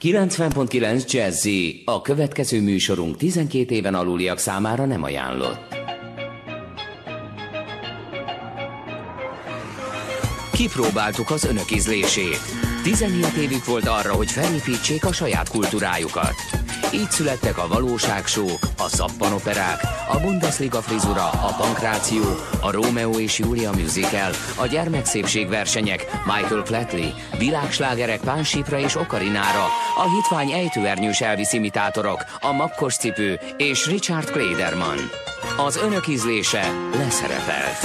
90.9 Jazzy a következő műsorunk 12 éven aluliak számára nem ajánlott. Kipróbáltuk az önök ízlését. 17 évük volt arra, hogy felépítsék a saját kultúrájukat. Így születtek a valóságsók, a szappanoperák, a Bundesliga frizura, a pankráció, a Rómeó és Júlia musical, a gyermekszépségversenyek, Michael Flatley, világslágerek Pánsipra és Okarinára, a hitvány ejtőernyős Elvis imitátorok, a makkos cipő és Richard Klederman. Az önök ízlése leszerepelt.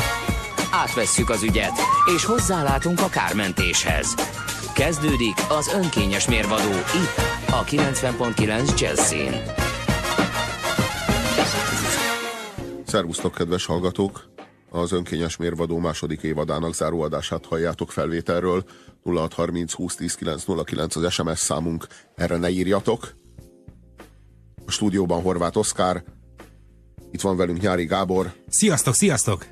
Átvesszük az ügyet, és hozzálátunk a kármentéshez. Kezdődik az önkényes mérvadó itt a 90.9 Jazzin. Szervusztok, kedves hallgatók! Az önkényes mérvadó második évadának záróadását halljátok felvételről. 0630 20 10 909 az SMS számunk, erre ne írjatok. A stúdióban Horváth Oszkár, itt van velünk Nyári Gábor. Sziasztok, sziasztok!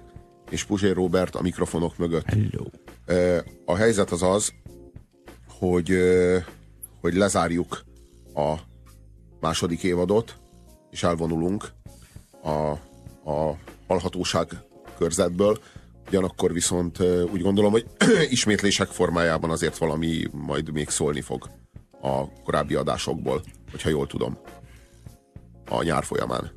És Puzsér Robert a mikrofonok mögött. Hello. A helyzet az az, hogy, hogy lezárjuk a második évadot, és elvonulunk a, a hallhatóság körzetből. Ugyanakkor viszont úgy gondolom, hogy ismétlések formájában azért valami majd még szólni fog a korábbi adásokból, hogyha jól tudom, a nyár folyamán.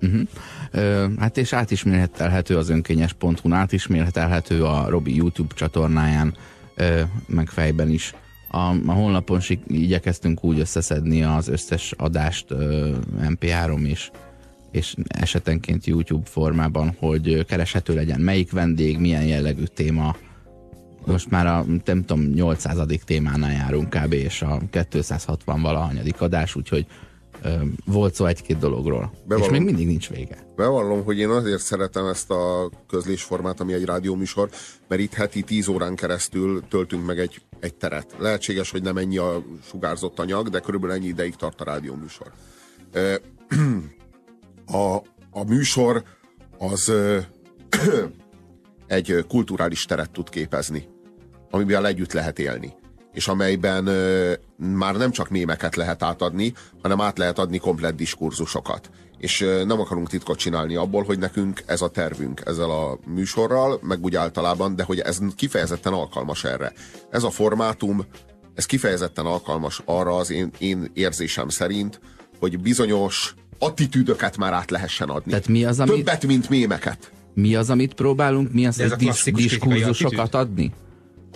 Uh-huh. Ö, hát és átismérhetelhető az önkényes.hu-n, átismérhetelhető a Robi YouTube csatornáján, ö, meg fejben is. A, a honlapon igyekeztünk úgy összeszedni az összes adást MP3 és, és esetenként YouTube formában, hogy kereshető legyen melyik vendég, milyen jellegű téma. Most már a nem tudom, 800. témánál járunk kb. és a 260 valahanyadik adás, úgyhogy volt szó egy-két dologról. Bevallom, és még mindig nincs vége. Bevallom, hogy én azért szeretem ezt a közlésformát, ami egy rádióműsor, mert itt heti 10 órán keresztül töltünk meg egy, egy teret. Lehetséges, hogy nem ennyi a sugárzott anyag, de körülbelül ennyi ideig tart a rádióműsor. A, a műsor az egy kulturális teret tud képezni, amivel együtt lehet élni és amelyben ö, már nem csak mémeket lehet átadni, hanem át lehet adni komplett diskurzusokat. És ö, nem akarunk titkot csinálni abból, hogy nekünk ez a tervünk ezzel a műsorral, meg úgy általában, de hogy ez kifejezetten alkalmas erre. Ez a formátum, ez kifejezetten alkalmas arra az én, én érzésem szerint, hogy bizonyos attitűdöket már át lehessen adni. Tehát mi az, amit... Többet, mint mémeket. Mi az, amit próbálunk? Mi az, hogy dis- diskurzusokat adni?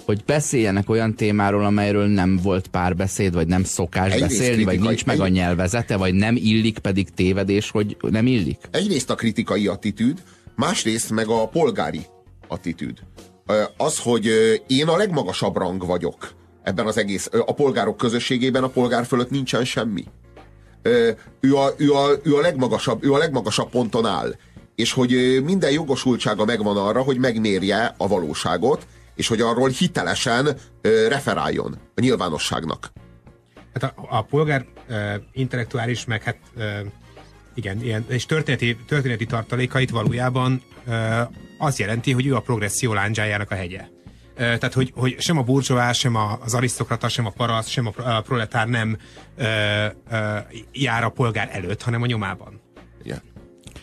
Hogy beszéljenek olyan témáról, amelyről nem volt párbeszéd, vagy nem szokás Egyrészt beszélni, vagy nincs meg a nyelvezete, vagy nem illik, pedig tévedés, hogy nem illik? Egyrészt a kritikai attitűd, másrészt meg a polgári attitűd. Az, hogy én a legmagasabb rang vagyok ebben az egész, a polgárok közösségében, a polgár fölött nincsen semmi. Ő a, ő a, ő a, legmagasabb, ő a legmagasabb ponton áll. És hogy minden jogosultsága megvan arra, hogy megmérje a valóságot, és hogy arról hitelesen ö, referáljon a nyilvánosságnak. Hát a, a polgár ö, intellektuális, meg hát ö, igen, ilyen, és történeti, történeti tartalékait valójában ö, azt jelenti, hogy ő a progresszió lándzsájának a hegye. Ö, tehát, hogy, hogy sem a burzsóás, sem a, az arisztokrata, sem a paraszt, sem a, a proletár nem ö, ö, jár a polgár előtt, hanem a nyomában. Igen.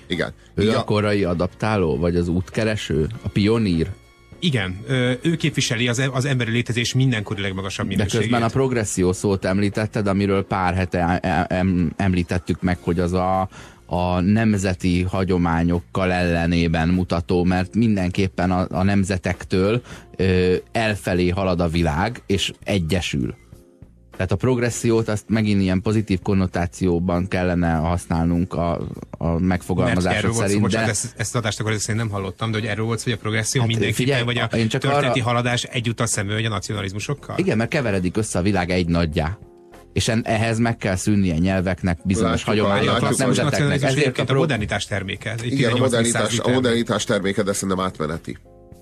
Igen. Ő a korai adaptáló, vagy az útkereső, a pionír? Igen, ő képviseli az, az emberi létezés mindenkori legmagasabb minőségét. De közben a progresszió szót említetted, amiről pár hete említettük meg, hogy az a, a nemzeti hagyományokkal ellenében mutató, mert mindenképpen a, a nemzetektől ö, elfelé halad a világ, és egyesül. Tehát a progressziót azt megint ilyen pozitív konnotációban kellene használnunk a, a megfogalmazások szerint. Volt szó, de... ezt, ezt adást akkor ezt én nem hallottam, de hogy erről volt hogy a progresszió hát mindenképpen, vagy a történeti arra... haladás egyúttal szemben, hogy a nacionalizmusokkal? Igen, mert keveredik össze a világ egy nagyjá és ehhez meg kell szűnni a nyelveknek, bizonyos hagyományoknak, nemzeteknek. Ezért a, pro... a modernitás terméke. Igen, a modernitás, a modernitás terméke, de szerintem átmeneti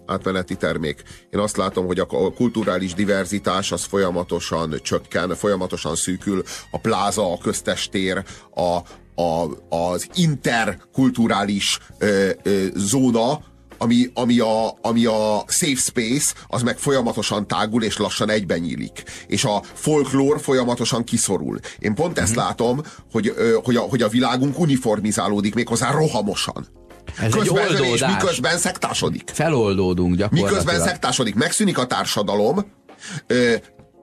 átmeneti termék. Én azt látom, hogy a kulturális diverzitás az folyamatosan csökken, folyamatosan szűkül, a pláza, a köztestér, a, a, az interkulturális ö, ö, zóna, ami, ami, a, ami a safe space, az meg folyamatosan tágul, és lassan egyben nyílik. És a folklór folyamatosan kiszorul. Én pont mm-hmm. ezt mhm. látom, hogy, hogy, a, hogy a világunk uniformizálódik méghozzá rohamosan. Ez közben, egy és miközben szektásodik. Feloldódunk gyakorlatilag. Miközben szektásodik, megszűnik a társadalom,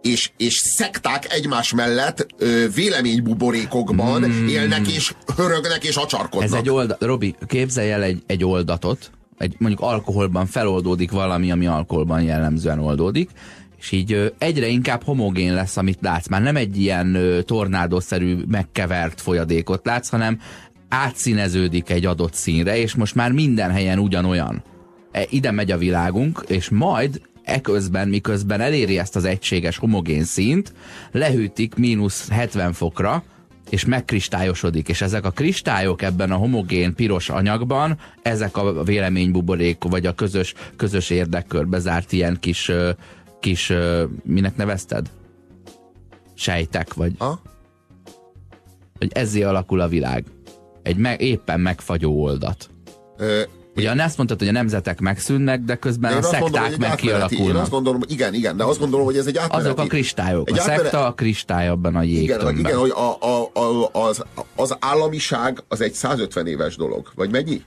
és, és szekták egymás mellett ö, véleménybuborékokban mm. élnek, és hörögnek, és acsarkodnak. Ez egy oldat, Robi, képzelj el egy, egy oldatot, egy, mondjuk alkoholban feloldódik valami, ami alkoholban jellemzően oldódik, és így ö, egyre inkább homogén lesz, amit látsz. Már nem egy ilyen ö, tornádószerű, megkevert folyadékot látsz, hanem átszíneződik egy adott színre, és most már minden helyen ugyanolyan. E, ide megy a világunk, és majd eközben, miközben eléri ezt az egységes homogén színt, lehűtik mínusz 70 fokra, és megkristályosodik, és ezek a kristályok ebben a homogén piros anyagban, ezek a véleménybuborék, vagy a közös, közös érdekkörbe zárt ilyen kis, kis minek nevezted? Sejtek, vagy... Ha? Hogy ezzé alakul a világ. Egy me- éppen megfagyó oldat. Ö, Ugye azt mondtad, hogy a nemzetek megszűnnek, de közben de a szekták mondom, meg kialakulnak. Én azt gondolom, igen, igen, de azt gondolom, hogy ez egy átmeneti. Azok a kristályok. Egy a átmeneti... szekta a kristály abban a jégtömbben. Igen, igen hogy a, a, a, az, az államiság az egy 150 éves dolog. Vagy mennyi?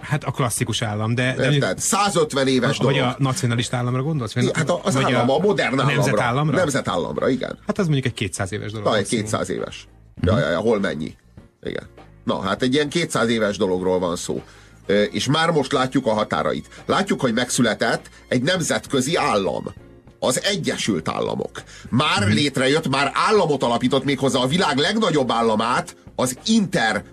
Hát a klasszikus állam, de... de Érted? 150 éves dolog. Vagy a nacionalista államra gondolsz? Vagy, hát az vagy állam, a, a modern államra. Nemzetállamra? Nemzetállamra, igen. Hát az mondjuk egy 200 éves dolog. Na, egy 200 éves. Ja, ja, ja, hol mennyi? Igen. Na, hát egy ilyen 200 éves dologról van szó és már most látjuk a határait. Látjuk, hogy megszületett egy nemzetközi állam. Az Egyesült Államok. Már hmm. létrejött, már államot alapított méghozzá a világ legnagyobb államát, az Inter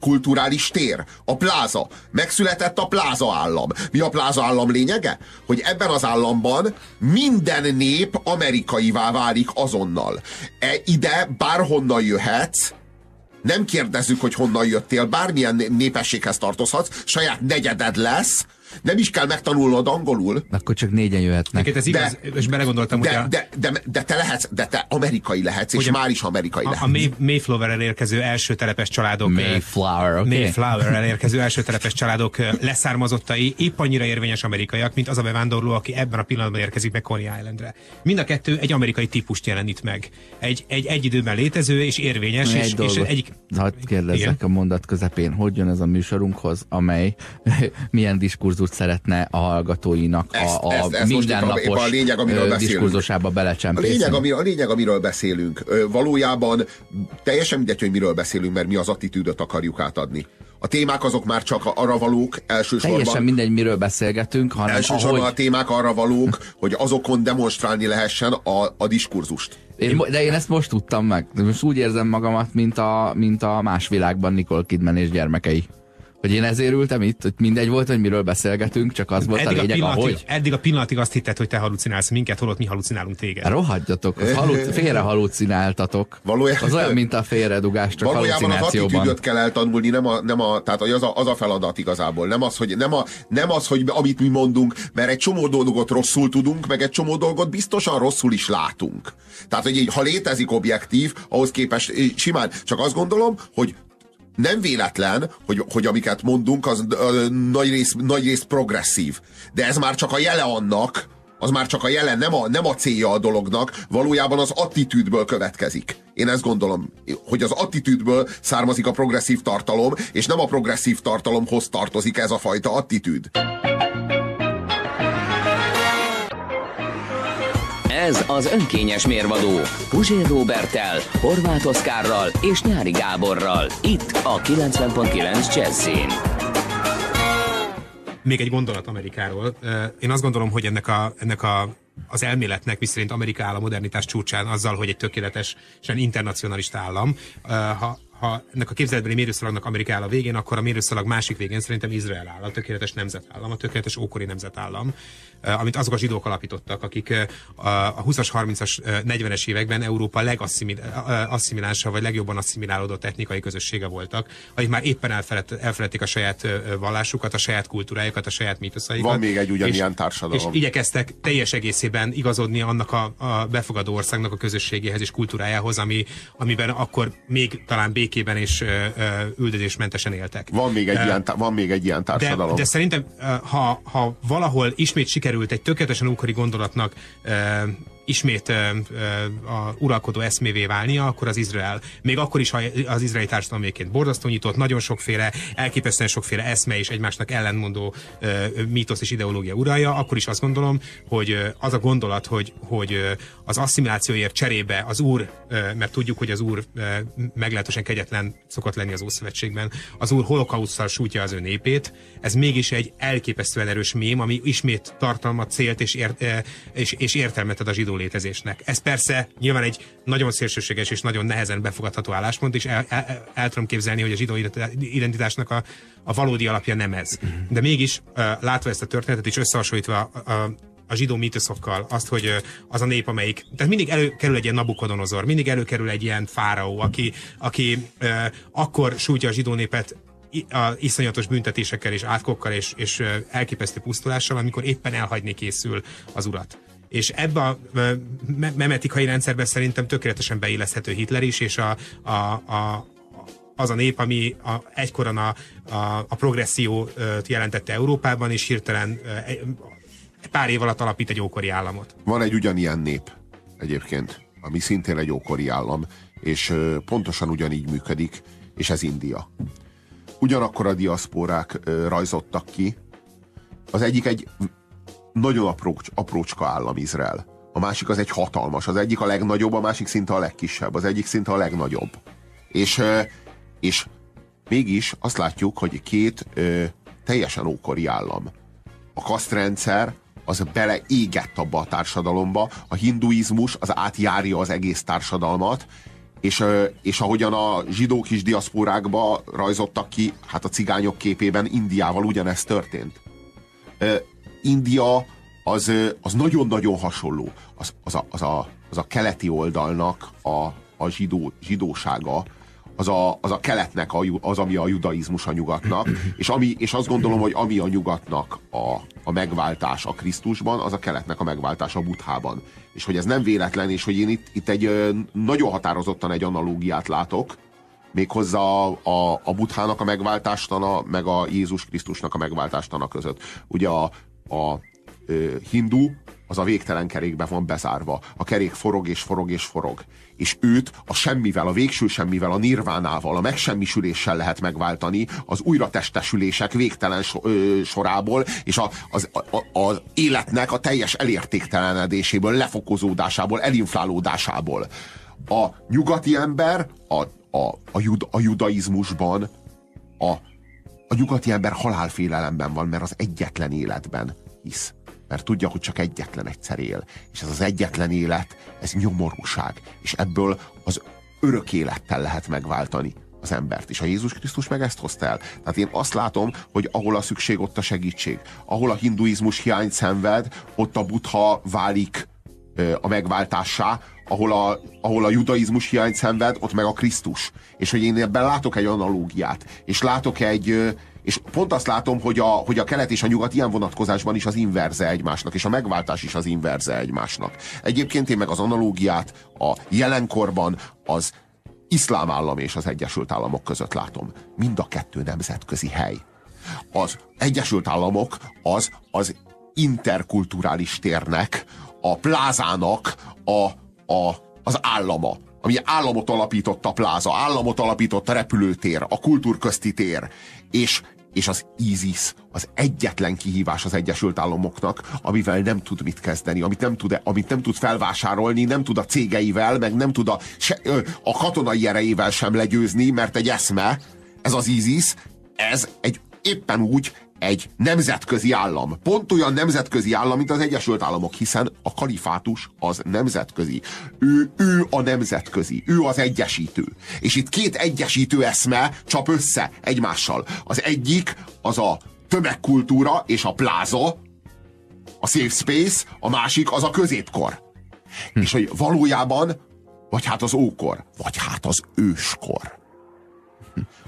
kulturális tér, a pláza. Megszületett a pláza állam. Mi a pláza állam lényege? Hogy ebben az államban minden nép amerikaivá válik azonnal. E, ide bárhonnan jöhetsz, nem kérdezzük, hogy honnan jöttél, bármilyen népességhez tartozhatsz, saját negyeded lesz, nem is kell megtanulnod angolul. Akkor csak négyen jöhetnek. Neked ez igaz, de, és belegondoltam, de, hogy a... de, de, de, te lehetsz, de te amerikai lehetsz, és a, már is amerikai a, lehetsz. A May, Mayflower-el érkező első telepes családok... Mayflower, okay. Mayflower-el érkező első telepes családok leszármazottai épp annyira érvényes amerikaiak, mint az a bevándorló, aki ebben a pillanatban érkezik meg Coney Islandre. Mind a kettő egy amerikai típust jelenít meg. Egy, egy, egy időben létező és érvényes. Egy és, és egyik... Hadd kérdezzek Igen? a mondat közepén, hogy jön ez a műsorunkhoz, amely milyen diskurzus diskurzust szeretne a hallgatóinak ezt, a, a ezt, mindennapos a lényeg, amiről diskurzusába belecsempészni. A lényeg, ami, a lényeg, amiről beszélünk. Valójában teljesen mindegy, hogy miről beszélünk, mert mi az attitűdöt akarjuk átadni. A témák azok már csak arra valók elsősorban. Teljesen mindegy, miről beszélgetünk, hanem Elsősorban ahogy... a témák arra valók, hogy azokon demonstrálni lehessen a, a diskurzust. Én, de én ezt most tudtam meg. Most úgy érzem magamat, mint a, mint a más világban Nicole Kidman és gyermekei. Hogy én ezért ültem itt, hogy mindegy volt, hogy miről beszélgetünk, csak az volt eddig a lényeg, a ahogy. Eddig a pillanatig azt hitted, hogy te halucinálsz minket, holott mi halucinálunk téged. Rohadjatok, haluc, félre halucináltatok. Valójában, az olyan, mint a félredugás, csak Valójában az attitűdöt kell eltanulni, nem a, nem a, tehát az a, az a feladat igazából. Nem az, hogy, nem, a, nem az, hogy amit mi mondunk, mert egy csomó dolgot rosszul tudunk, meg egy csomó dolgot biztosan rosszul is látunk. Tehát, hogy így, ha létezik objektív, ahhoz képest simán, csak azt gondolom, hogy nem véletlen, hogy, hogy amiket mondunk, az nagy, rész, nagy rész progresszív. De ez már csak a jele annak, az már csak a jelen, nem a, nem a célja a dolognak, valójában az attitűdből következik. Én ezt gondolom, hogy az attitűdből származik a progresszív tartalom, és nem a progresszív tartalomhoz tartozik ez a fajta attitűd. Ez az önkényes mérvadó Puzsér Robertel, Horváth Oszkárral és Nyári Gáborral. Itt a 90.9 Jazzin. Még egy gondolat Amerikáról. Én azt gondolom, hogy ennek a, ennek a az elméletnek, miszerint Amerika áll a modernitás csúcsán azzal, hogy egy tökéletesen internacionalista állam. Ha ha ennek a képzeletbeli mérőszalagnak Amerika áll a végén, akkor a mérőszalag másik végén szerintem Izrael áll, a tökéletes nemzetállam, a tökéletes ókori nemzetállam, eh, amit azok a zsidók alapítottak, akik eh, a 20-as, 30-as, 40-es években Európa legasszimilánsa, eh, vagy legjobban asszimilálódott etnikai közössége voltak, akik már éppen elfelett, elfeledték a saját vallásukat, a saját kultúrájukat, a saját mítoszaikat. Van még egy ugyanilyen és, társadalom. És igyekeztek teljes egészében igazodni annak a, a befogadó országnak a közösségéhez és kultúrájához, ami, amiben akkor még talán bék békében és üldözésmentesen éltek. Van még egy, ilyen, van még egy ilyen társadalom. De, de szerintem, ha, ha valahol ismét sikerült egy tökéletesen úkori gondolatnak ismét a uralkodó eszmévé válnia, akkor az Izrael. Még akkor is, ha az izraeli társadalom egyébként borzasztó nyitott, nagyon sokféle, elképesztően sokféle eszme és egymásnak ellentmondó mítosz és ideológia uralja, akkor is azt gondolom, hogy az a gondolat, hogy, hogy az asszimilációért cserébe az úr, mert tudjuk, hogy az úr meglehetősen kegyetlen szokott lenni az Ószövetségben, az úr holokausztal sújtja az ő népét, ez mégis egy elképesztően erős mém, ami ismét tartalmat, célt és, ért, és, és értelmet ad a zsidó létezésnek. Ez persze nyilván egy nagyon szélsőséges és nagyon nehezen befogadható álláspont, és el, el, el tudom képzelni, hogy a zsidó identitásnak a, a valódi alapja nem ez. De mégis látva ezt a történetet, és összehasonlítva a, a, a zsidó mítoszokkal, azt, hogy az a nép, amelyik, tehát mindig előkerül egy ilyen Nabukodonozor, mindig előkerül egy ilyen fáraó, aki, aki uh, akkor sújtja a zsidó népet a iszonyatos büntetésekkel és átkokkal és, és elképesztő pusztulással, amikor éppen elhagyni készül az urat és ebbe a memetikai rendszerben szerintem tökéletesen beilleszthető Hitler is, és a, a, a, az a nép, ami a, egykoran a, a, a progressziót jelentette Európában, és hirtelen pár év alatt alapít egy ókori államot. Van egy ugyanilyen nép egyébként, ami szintén egy ókori állam, és pontosan ugyanígy működik, és ez India. Ugyanakkor a diaszpórák rajzottak ki. Az egyik egy nagyon aprócs, aprócska állam Izrael. A másik az egy hatalmas. Az egyik a legnagyobb, a másik szinte a legkisebb. Az egyik szinte a legnagyobb. És, és mégis azt látjuk, hogy két ö, teljesen ókori állam. A kasztrendszer az beleégett abba a társadalomba, a hinduizmus az átjárja az egész társadalmat, és, és ahogyan a zsidók is diaszporákba rajzottak ki, hát a cigányok képében Indiával ugyanezt történt. India az, az nagyon-nagyon hasonló. Az, az, a, az, a, az a keleti oldalnak a, a zsidó, zsidósága, az a, az a keletnek a, az, ami a judaizmus a nyugatnak, és, ami, és azt gondolom, hogy ami a nyugatnak a, a megváltás a Krisztusban, az a keletnek a megváltás a buthában. És hogy ez nem véletlen, és hogy én itt, itt egy nagyon határozottan egy analógiát látok, méghozzá a, a, a buthának a megváltástana, meg a Jézus Krisztusnak a megváltástana között. Ugye a, a ö, hindu az a végtelen kerékbe van bezárva. A kerék forog és forog és forog. És őt a semmivel, a végső semmivel, a nirvánával, a megsemmisüléssel lehet megváltani az újratestesülések végtelen so, ö, sorából, és a, az, a, az életnek a teljes elértéktelenedéséből, lefokozódásából, elinflálódásából. A nyugati ember a, a, a, jud, a judaizmusban a a nyugati ember halálfélelemben van, mert az egyetlen életben hisz. Mert tudja, hogy csak egyetlen egyszer él. És ez az egyetlen élet, ez nyomorúság. És ebből az örök élettel lehet megváltani az embert. És a Jézus Krisztus meg ezt hozta el. Tehát én azt látom, hogy ahol a szükség, ott a segítség. Ahol a hinduizmus hiányt szenved, ott a buddha válik a megváltássá, ahol a, ahol a judaizmus hiányt szenved, ott meg a Krisztus. És hogy én ebben látok egy analógiát, és látok egy, és pont azt látom, hogy a, hogy a kelet és a nyugat ilyen vonatkozásban is az inverze egymásnak, és a megváltás is az inverze egymásnak. Egyébként én meg az analógiát a jelenkorban az iszlám állam és az Egyesült Államok között látom. Mind a kettő nemzetközi hely. Az Egyesült Államok az az interkulturális térnek, a plázának a, a, az állama, ami államot alapított a pláza, államot alapított a repülőtér, a kultúrközti tér, és, és az ISIS az egyetlen kihívás az Egyesült Államoknak, amivel nem tud mit kezdeni, amit nem tud, amit nem tud felvásárolni, nem tud a cégeivel, meg nem tud a, se, a katonai erejével sem legyőzni, mert egy eszme, ez az ISIS, ez egy éppen úgy egy nemzetközi állam. Pont olyan nemzetközi állam, mint az Egyesült Államok, hiszen a kalifátus az nemzetközi. Ő, ő a nemzetközi, ő az egyesítő. És itt két egyesítő eszme csap össze egymással. Az egyik az a tömegkultúra és a pláza, a safe space, a másik az a középkor. Hm. És hogy valójában, vagy hát az ókor, vagy hát az őskor.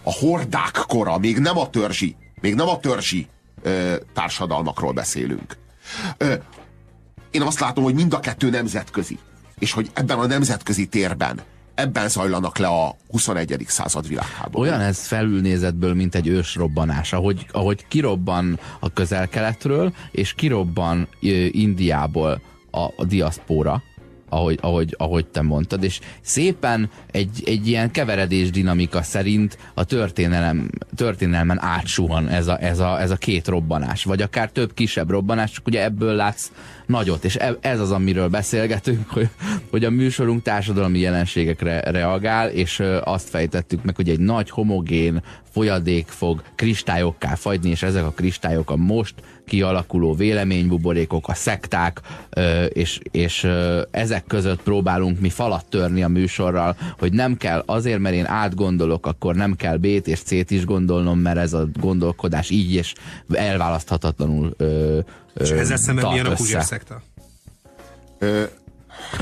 A hordák kora, még nem a törzsi még nem a törzsi ö, társadalmakról beszélünk. Ö, én azt látom, hogy mind a kettő nemzetközi. És hogy ebben a nemzetközi térben ebben zajlanak le a 21. század világháború. Olyan ez felülnézetből, mint egy ősrobbanás, ahogy, ahogy kirobban a közel-keletről, és kirobban ö, Indiából a, a diaszpóra, ahogy, ahogy, ahogy te mondtad, és szépen egy, egy ilyen keveredés dinamika szerint a történelem, történelmen átsuhan ez a, ez, a, ez a két robbanás, vagy akár több kisebb robbanás, csak ugye ebből látsz nagyot, és e, ez az, amiről beszélgetünk, hogy, hogy a műsorunk társadalmi jelenségekre reagál, és azt fejtettük meg, hogy egy nagy homogén folyadék fog kristályokká fagyni, és ezek a kristályok a most kialakuló véleménybuborékok, a szekták, és, és ezek között próbálunk mi falat törni a műsorral, hogy nem kell azért, mert én átgondolok, akkor nem kell B-t és C-t is gondolnom, mert ez a gondolkodás így és elválaszthatatlanul És ezzel szemben milyen a Puzsér szekta?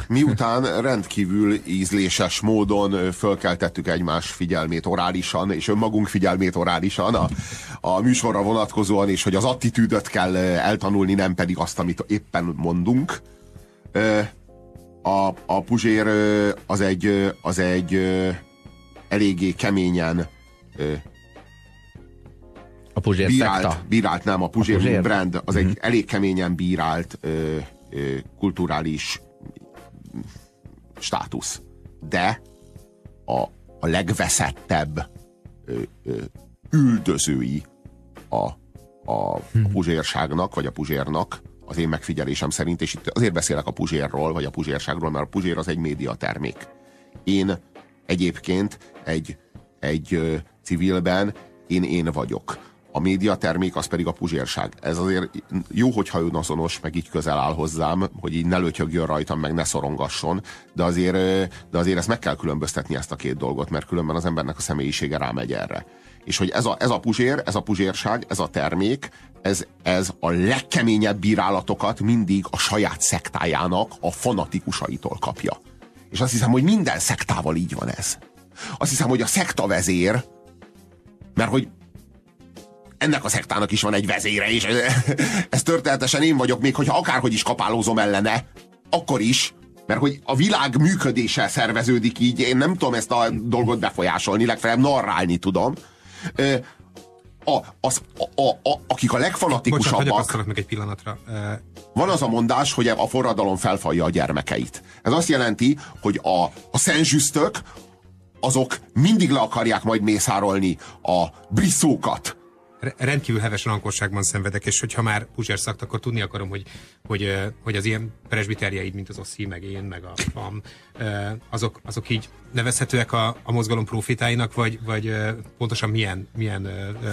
Miután rendkívül ízléses módon fölkeltettük egymás figyelmét orálisan, és önmagunk figyelmét orálisan a, a műsorra vonatkozóan, és hogy az attitűdöt kell eltanulni, nem pedig azt, amit éppen mondunk. A, a Puzsér az egy, az egy eléggé keményen a Puzsér bírált, szekta? bírált, nem, a Puzsér, A Puzsér? brand az egy elég keményen bírált ö, ö, kulturális státusz. De a, a legveszettebb ö, ö, üldözői a, a, a puzsérságnak, vagy a puzsérnak, az én megfigyelésem szerint, és itt azért beszélek a puzsérról, vagy a puzsérságról, mert a puzsér az egy médiatermék. Én egyébként egy, egy civilben én én vagyok. A médiatermék az pedig a puzsérság. Ez azért jó, hogyha önazonos, meg így közel áll hozzám, hogy így ne lötyögjön rajtam, meg ne szorongasson, de azért, de azért ezt meg kell különböztetni ezt a két dolgot, mert különben az embernek a személyisége rámegy erre. És hogy ez a, ez a puzsér, ez a puzsérság, ez a termék, ez, ez a legkeményebb bírálatokat mindig a saját szektájának a fanatikusaitól kapja. És azt hiszem, hogy minden szektával így van ez. Azt hiszem, hogy a szekta vezér, mert hogy ennek a szektának is van egy vezére, és ez történetesen én vagyok, még hogyha akárhogy is kapálózom ellene, akkor is, mert hogy a világ működése szerveződik így, én nem tudom ezt a dolgot befolyásolni, legfeljebb narrálni tudom. A, az, a, a, a, akik a Bocsánat, legfanatikusabbak, hagyok meg egy pillanatra. Van az a mondás, hogy a forradalom felfalja a gyermekeit. Ez azt jelenti, hogy a, a szenzsüsztök azok mindig le akarják majd mészárolni a brisszókat, re- rendkívül heves rankosságban szenvedek, és hogyha már Puzsér szakt, akkor tudni akarom, hogy, hogy, hogy az ilyen presbiterjeid, mint az Oszi, meg én, meg a FAM, azok, azok így nevezhetőek a, a mozgalom profitáinak, vagy, vagy pontosan milyen, milyen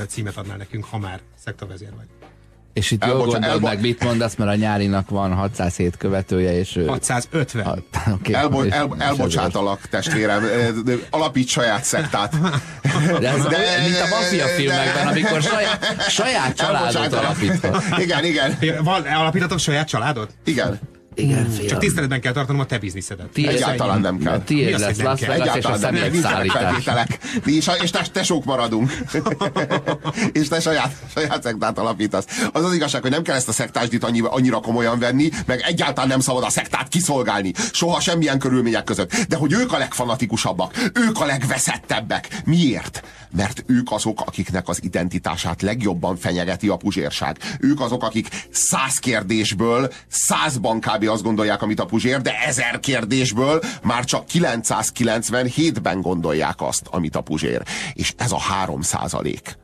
címet adnál nekünk, ha már szektavezér vagy? És itt jól Elbocsa- gondold elbo- meg, mit mondasz, mert a nyárinak van 607 követője, és ő... 650. Ha- okay, Elbo- és- el- elbocsátalak, testvérem, alapíts saját szektát. De ez De- mint a maffia filmekben, amikor saját, saját családot alapíthat. Igen, igen, Van, alapítatok saját családot? igen. Igen, Csak fiam. tiszteletben kell tartanom a te bizniszedet. Ti- Egyáltalán nem kell. Tiéd lesz Las kell? Vegas és a Egyáltalán nem kell. Nincsenek személyszállítás. feltételek. Mi is, és te, tesók maradunk. és te saját, saját szektát alapítasz. Az az igazság, hogy nem kell ezt a szektásdit annyi, annyira komolyan venni, meg egyáltalán nem szabad a szektát kiszolgálni. Soha semmilyen körülmények között. De hogy ők a legfanatikusabbak, ők a legveszettebbek. Miért? Mert ők azok, akiknek az identitását legjobban fenyegeti a puzsérság. Ők azok, akik száz kérdésből százban kb. Azt gondolják, amit a puzsér, de ezer kérdésből már csak 997-ben gondolják azt, amit a puzsér. És ez a három százalék.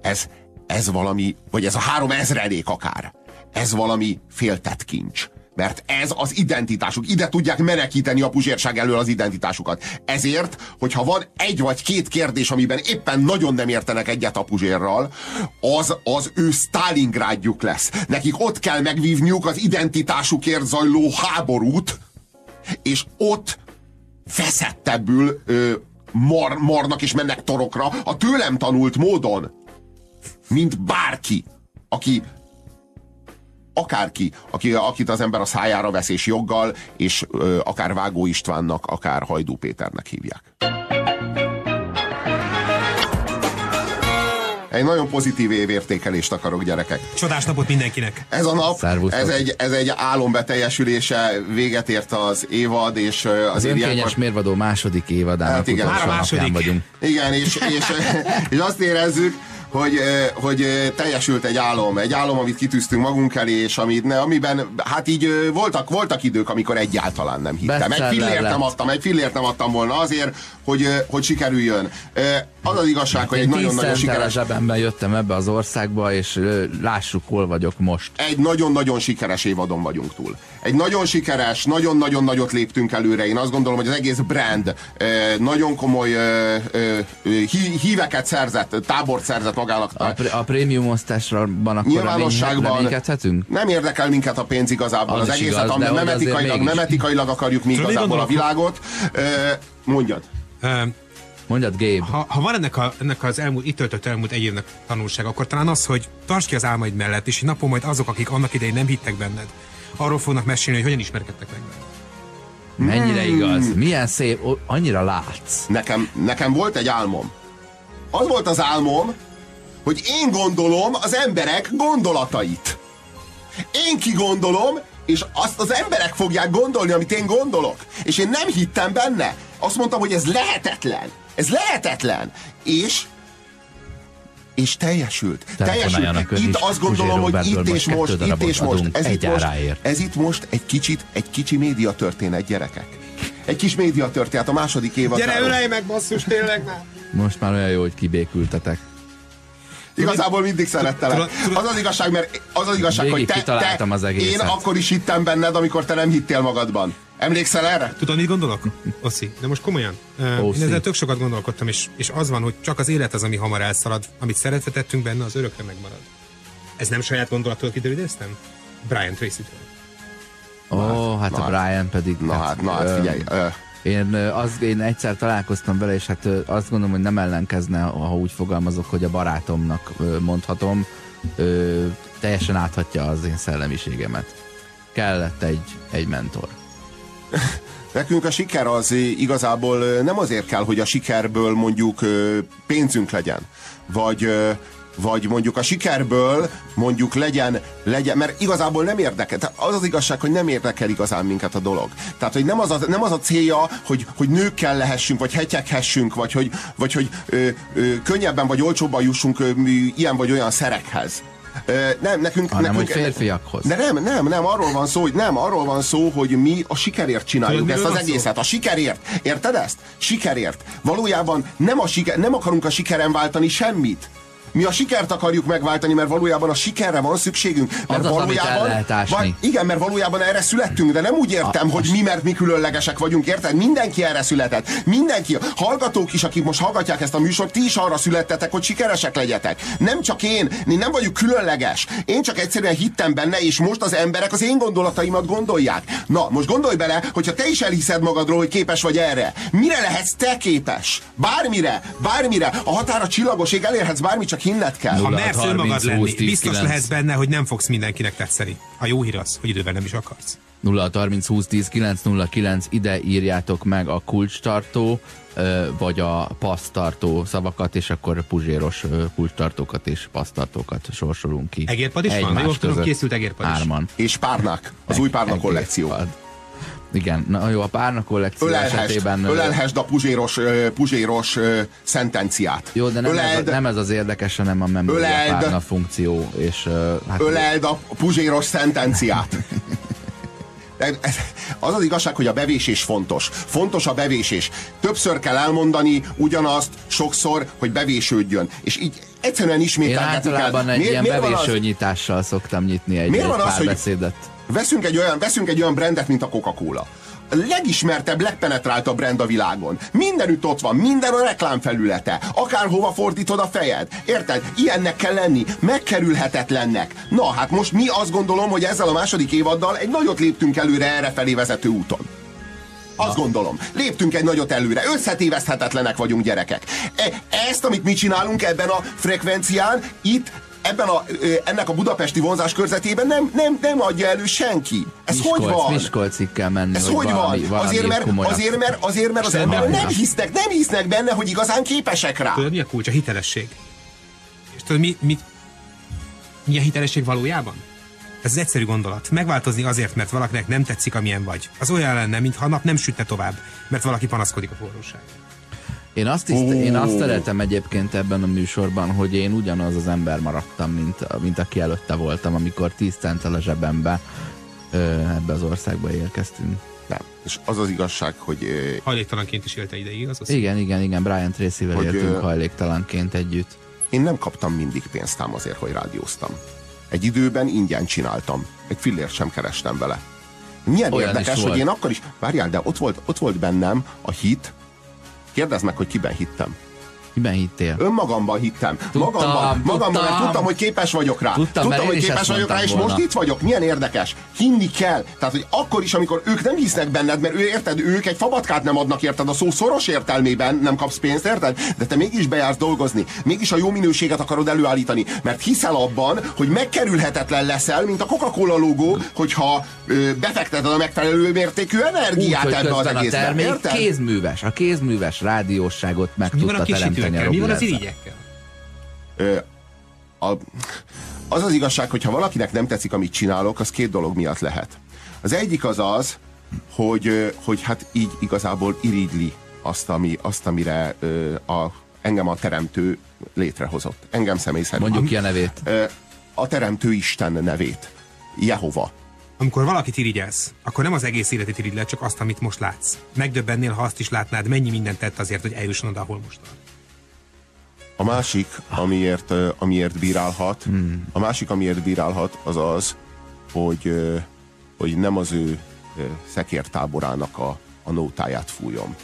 Ez, ez valami, vagy ez a három ezrelék akár. Ez valami féltett kincs. Mert ez az identitásuk. Ide tudják menekíteni a puzsérság elől az identitásukat. Ezért, hogyha van egy vagy két kérdés, amiben éppen nagyon nem értenek egyet a puzsérral, az az ő Stalingrádjuk lesz. Nekik ott kell megvívniuk az identitásukért zajló háborút, és ott feszettebbül ö, mar, marnak és mennek torokra a tőlem tanult módon, mint bárki, aki akárki, aki, akit az ember a szájára vesz és joggal, és ö, akár Vágó Istvánnak, akár Hajdú Péternek hívják. Egy nagyon pozitív évértékelést akarok, gyerekek. Csodás napot mindenkinek! Ez a nap, Szervusztok. ez egy, ez egy álom beteljesülése, véget ért az évad, és Az azért önkényes ilyenkor... mérvadó második évadának Hát igen. utolsó Már a második. vagyunk. Igen, és, és, és azt érezzük, hogy, hogy teljesült egy álom, egy álom, amit kitűztünk magunk elé, és amit, ne, amiben hát így voltak, voltak idők, amikor egyáltalán nem hittem. Egy fillért nem adtam, egy fillért nem adtam volna azért, hogy, hogy sikerüljön. Az az igazság, hogy egy nagyon-nagyon sikeres zsebemben jöttem ebbe az országba, és lássuk, hol vagyok most. egy nagyon-nagyon sikeres évadon vagyunk túl. Egy nagyon sikeres, nagyon-nagyon nagyot léptünk előre. Én azt gondolom, hogy az egész brand nagyon komoly hí- híveket szerzett, tábort szerzett magának. A, pr- a prémium osztásban akkor Nyilvánosságban reménykedhetünk? nem érdekel minket a pénz igazából. Az Az, egészet, igaz, ami nem, etikailag, mégis. nem etikailag akarjuk mi igazából a világot. Mondjad. Mondjad, Gabe. Ha, ha van ennek, a, ennek az elmúlt, itt töltött elmúlt egy évnek tanulság, akkor talán az, hogy tartsd ki az álmaid mellett, és egy napon majd azok, akik annak idején nem hittek benned, arról fognak mesélni, hogy hogyan ismerkedtek meg. Mennyire Hmm. igaz? Milyen szép, annyira látsz. Nekem, nekem volt egy álmom. Az volt az álmom, hogy én gondolom az emberek gondolatait. Én kigondolom, és azt az emberek fogják gondolni, amit én gondolok. És én nem hittem benne. Azt mondtam, hogy ez lehetetlen. Ez lehetetlen. És és teljesült. Teljesült. Itt azt gondolom, hogy itt és most itt és most, ez itt most, ez itt most egy kicsit, egy kicsi média történet, gyerekek. Egy kis média történet a második évadáról. Gyere, ölej meg, basszus, tényleg már! Most már olyan jó, hogy kibékültetek. Igazából mindig szerettelek. Az az igazság, mert az az igazság, Végig hogy te, te az én akkor is hittem benned, amikor te nem hittél magadban. Emlékszel erre? Tudod, mit gondolok? Oszi, de most komolyan. Oszi. Én ezzel tök sokat gondolkodtam, és, és az van, hogy csak az élet az, ami hamar elszalad. Amit szeretve tettünk benne, az örökre megmarad. Ez nem saját gondolattól kiderülöztem? Brian Tracy-től. Ó, hát na a Brian pedig... Na hát, na hát figyelj. Ö, Én, az, én egyszer találkoztam vele, és hát azt gondolom, hogy nem ellenkezne, ha úgy fogalmazok, hogy a barátomnak mondhatom. Ö, teljesen áthatja az én szellemiségemet. Kellett egy, egy mentor. Nekünk a siker az igazából nem azért kell, hogy a sikerből mondjuk pénzünk legyen, vagy vagy mondjuk a sikerből mondjuk legyen, legyen, mert igazából nem érdekel. Tehát az az igazság, hogy nem érdekel igazán minket a dolog. Tehát, hogy nem az a, nem az a célja, hogy, hogy nőkkel lehessünk, vagy hetyeghessünk, vagy hogy, vagy hogy ö, ö, könnyebben vagy olcsóbban jussunk ö, ilyen vagy olyan szerekhez. Nem, nekünk, Hanem, nekünk, hogy férfiakhoz. De nem, nem, nem, arról van szó, hogy nem, arról van szó, hogy mi a sikerért csináljuk Tudod, ezt az szó? egészet. A sikerért. Érted ezt? Sikerért. Valójában nem, a siker, nem akarunk a sikeren váltani semmit. Mi a sikert akarjuk megváltani, mert valójában a sikerre van szükségünk. Mert Az az, valójában, ásni. Van- igen, mert valójában erre születtünk, de nem úgy értem, A- hogy mi, mert mi különlegesek vagyunk, érted? Mindenki erre született. Mindenki, hallgatók is, akik most hallgatják ezt a műsort, ti is arra születtetek, hogy sikeresek legyetek. Nem csak én, én nem vagyok különleges. Én csak egyszerűen hittem benne, és most az emberek az én gondolataimat gondolják. Na, most gondolj bele, hogyha te is elhiszed magadról, hogy képes vagy erre. Mire lehetsz te képes? Bármire, bármire. A határa csillagoség, elérhetsz bármit, csak hinned kell. Ha 0, mersz 30, önmagad 20, lenni, 10, biztos 9. lehetsz benne, hogy nem fogsz mindenkinek tetszeni. A jó hír az, hogy idővel nem is akarsz. 0 30 20 10 909 ide írjátok meg a kulcstartó vagy a passztartó szavakat, és akkor puzséros kulcstartókat és passztartókat sorsolunk ki. Egérpad is van? Egymás Jól tudom, készült egérpad is. Hárman. És párnák. Az új párna kollekció. Egérpad. Igen, na jó, a párna kollekció Ölelhest, esetében... ölelhest a puzséros, puzséros szentenciát. Jó, de nem, ez, öleld, a, nem ez az érdekes, hanem a memória Öleld. párna funkció, és hát öleld a puzséros szentenciát. Ez- Az az igazság, hogy a bevésés fontos. Fontos a bevésés. Többször kell elmondani ugyanazt, sokszor, hogy bevésődjön. És így egyszerűen én ismételgetni kell. általában egy ilyen van az- bevésőnyitással szoktam nyitni egy, Miért egy van az, hogy- beszédet. Veszünk egy olyan, veszünk egy olyan brandet, mint a Coca-Cola. A legismertebb, legpenetráltabb brand a világon. Mindenütt ott van, minden a reklámfelülete. Akárhova fordítod a fejed. Érted? Ilyennek kell lenni, megkerülhetetlennek. Na, hát most mi azt gondolom, hogy ezzel a második évaddal egy nagyot léptünk előre errefelé vezető úton. Azt gondolom. Léptünk egy nagyot előre. Összetéveszthetetlenek vagyunk gyerekek. E, ezt, amit mi csinálunk ebben a frekvencián, itt ebben a, ennek a budapesti vonzás körzetében nem, nem, nem adja elő senki. Ez hogy van? Miskolcig kell menni, Ez hogy, valami, van? valami Azért mert, komolyabb. azért, mert, azért, mert az emberek nem hisznek, nem hisznek benne, hogy igazán képesek rá. Tudod, mi a kulcs? A hitelesség. És tudod, mi, mi, mi a hitelesség valójában? Ez az egyszerű gondolat. Megváltozni azért, mert valakinek nem tetszik, amilyen vagy. Az olyan lenne, mintha a nap nem sütne tovább, mert valaki panaszkodik a forróság. Én azt, is, én azt szeretem egyébként ebben a műsorban, hogy én ugyanaz az ember maradtam, mint, mint aki előtte voltam, amikor 10 centtel a zsebembe ebbe az országba érkeztünk. Nem. És az az igazság, hogy... Hajléktalanként is élte ideig, az? az Igen, igen, igen, Brian Tracy-vel éltünk ö, hajléktalanként együtt. Én nem kaptam mindig pénzt ám azért, hogy rádióztam. Egy időben ingyen csináltam. Egy fillért sem kerestem vele. Milyen Olyan érdekes, hogy én akkor is... Várjál, de ott volt, ott volt bennem a hit. Kérdezd meg, hogy kiben hittem. Miben hittél? Önmagamban hittem. magamban, magamban, mert tudtam. tudtam, hogy képes vagyok rá. Tudtam, tudtam hogy képes vagyok rá, és most itt vagyok. Milyen érdekes. Hinni kell. Tehát, hogy akkor is, amikor ők nem hisznek benned, mert ő érted, ők egy fabatkát nem adnak, érted, a szó szoros értelmében nem kapsz pénzt, érted? De te mégis bejársz dolgozni. Mégis a jó minőséget akarod előállítani, mert hiszel abban, hogy megkerülhetetlen leszel, mint a Coca-Cola logó, hogyha ö, befekteted a megfelelő mértékű Úgy, energiát hogy ebbe az közben a egészbe. termék Érted? kézműves, a kézműves rádióságot meg tudta teremteni kisítőkkel? Mi van az irigyekkel? Ö, a, az az igazság, hogy ha valakinek nem tetszik, amit csinálok, az két dolog miatt lehet. Az egyik az az, hogy, hogy hát így igazából irigyli azt, ami, azt amire a, engem a teremtő létrehozott. Engem személy szerint. Mondjuk ki a nevét. A teremtő Isten nevét. Jehova. Amikor valakit irigyelsz, akkor nem az egész életet irigyled, csak azt, amit most látsz. Megdöbbennél, ha azt is látnád, mennyi mindent tett azért, hogy eljusson oda, ahol most van. A másik, amiért, amiért bírálhat, a másik, amiért bírálhat, az az, hogy, hogy nem az ő szekértáborának a, a nótáját fújom.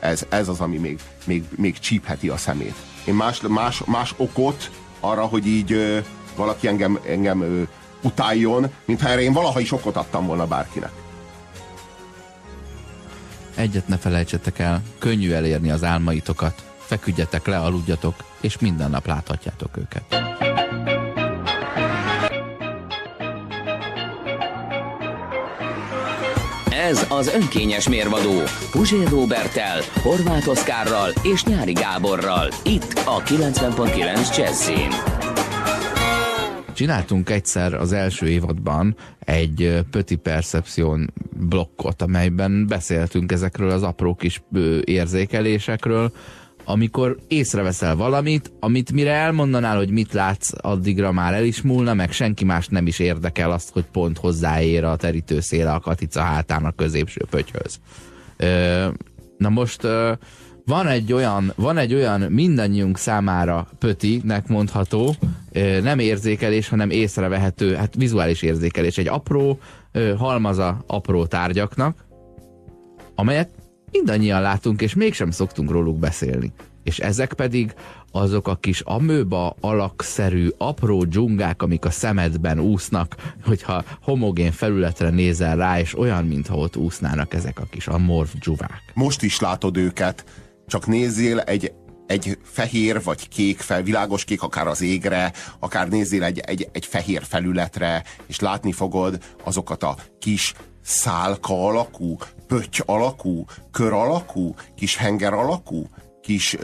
Ez, ez az, ami még, még, még csípheti a szemét. Én más, más, más okot arra, hogy így valaki engem, engem utáljon, mintha erre én valaha is okot adtam volna bárkinek. Egyet ne felejtsetek el, könnyű elérni az álmaitokat. Feküdjetek le, aludjatok, és minden nap láthatjátok őket. Ez az önkényes mérvadó Puzsér Robertel, Horváth Oszkárral és Nyári Gáborral. Itt a 90.9 Jazzin. Csináltunk egyszer az első évadban egy ö, Petit Perception blokkot, amelyben beszéltünk ezekről az apró kis érzékelésekről, amikor észreveszel valamit, amit mire elmondanál, hogy mit látsz, addigra már el is múlna, meg senki más nem is érdekel azt, hogy pont hozzáér a terítő a katica hátán a középső pöttyhöz. Ö, na most van egy olyan, van egy olyan mindannyiunk számára pötinek mondható, nem érzékelés, hanem észrevehető, hát vizuális érzékelés, egy apró halmaza apró tárgyaknak, amelyet mindannyian látunk, és mégsem szoktunk róluk beszélni. És ezek pedig azok a kis amőba alakszerű apró dzsungák, amik a szemedben úsznak, hogyha homogén felületre nézel rá, és olyan, mintha ott úsznának ezek a kis amorf dzsuvák. Most is látod őket, csak nézzél egy, egy fehér vagy kék fel, világos kék, akár az égre, akár nézzél egy, egy, egy fehér felületre, és látni fogod azokat a kis szálka alakú, pötty alakú, kör alakú, kis henger alakú, kis,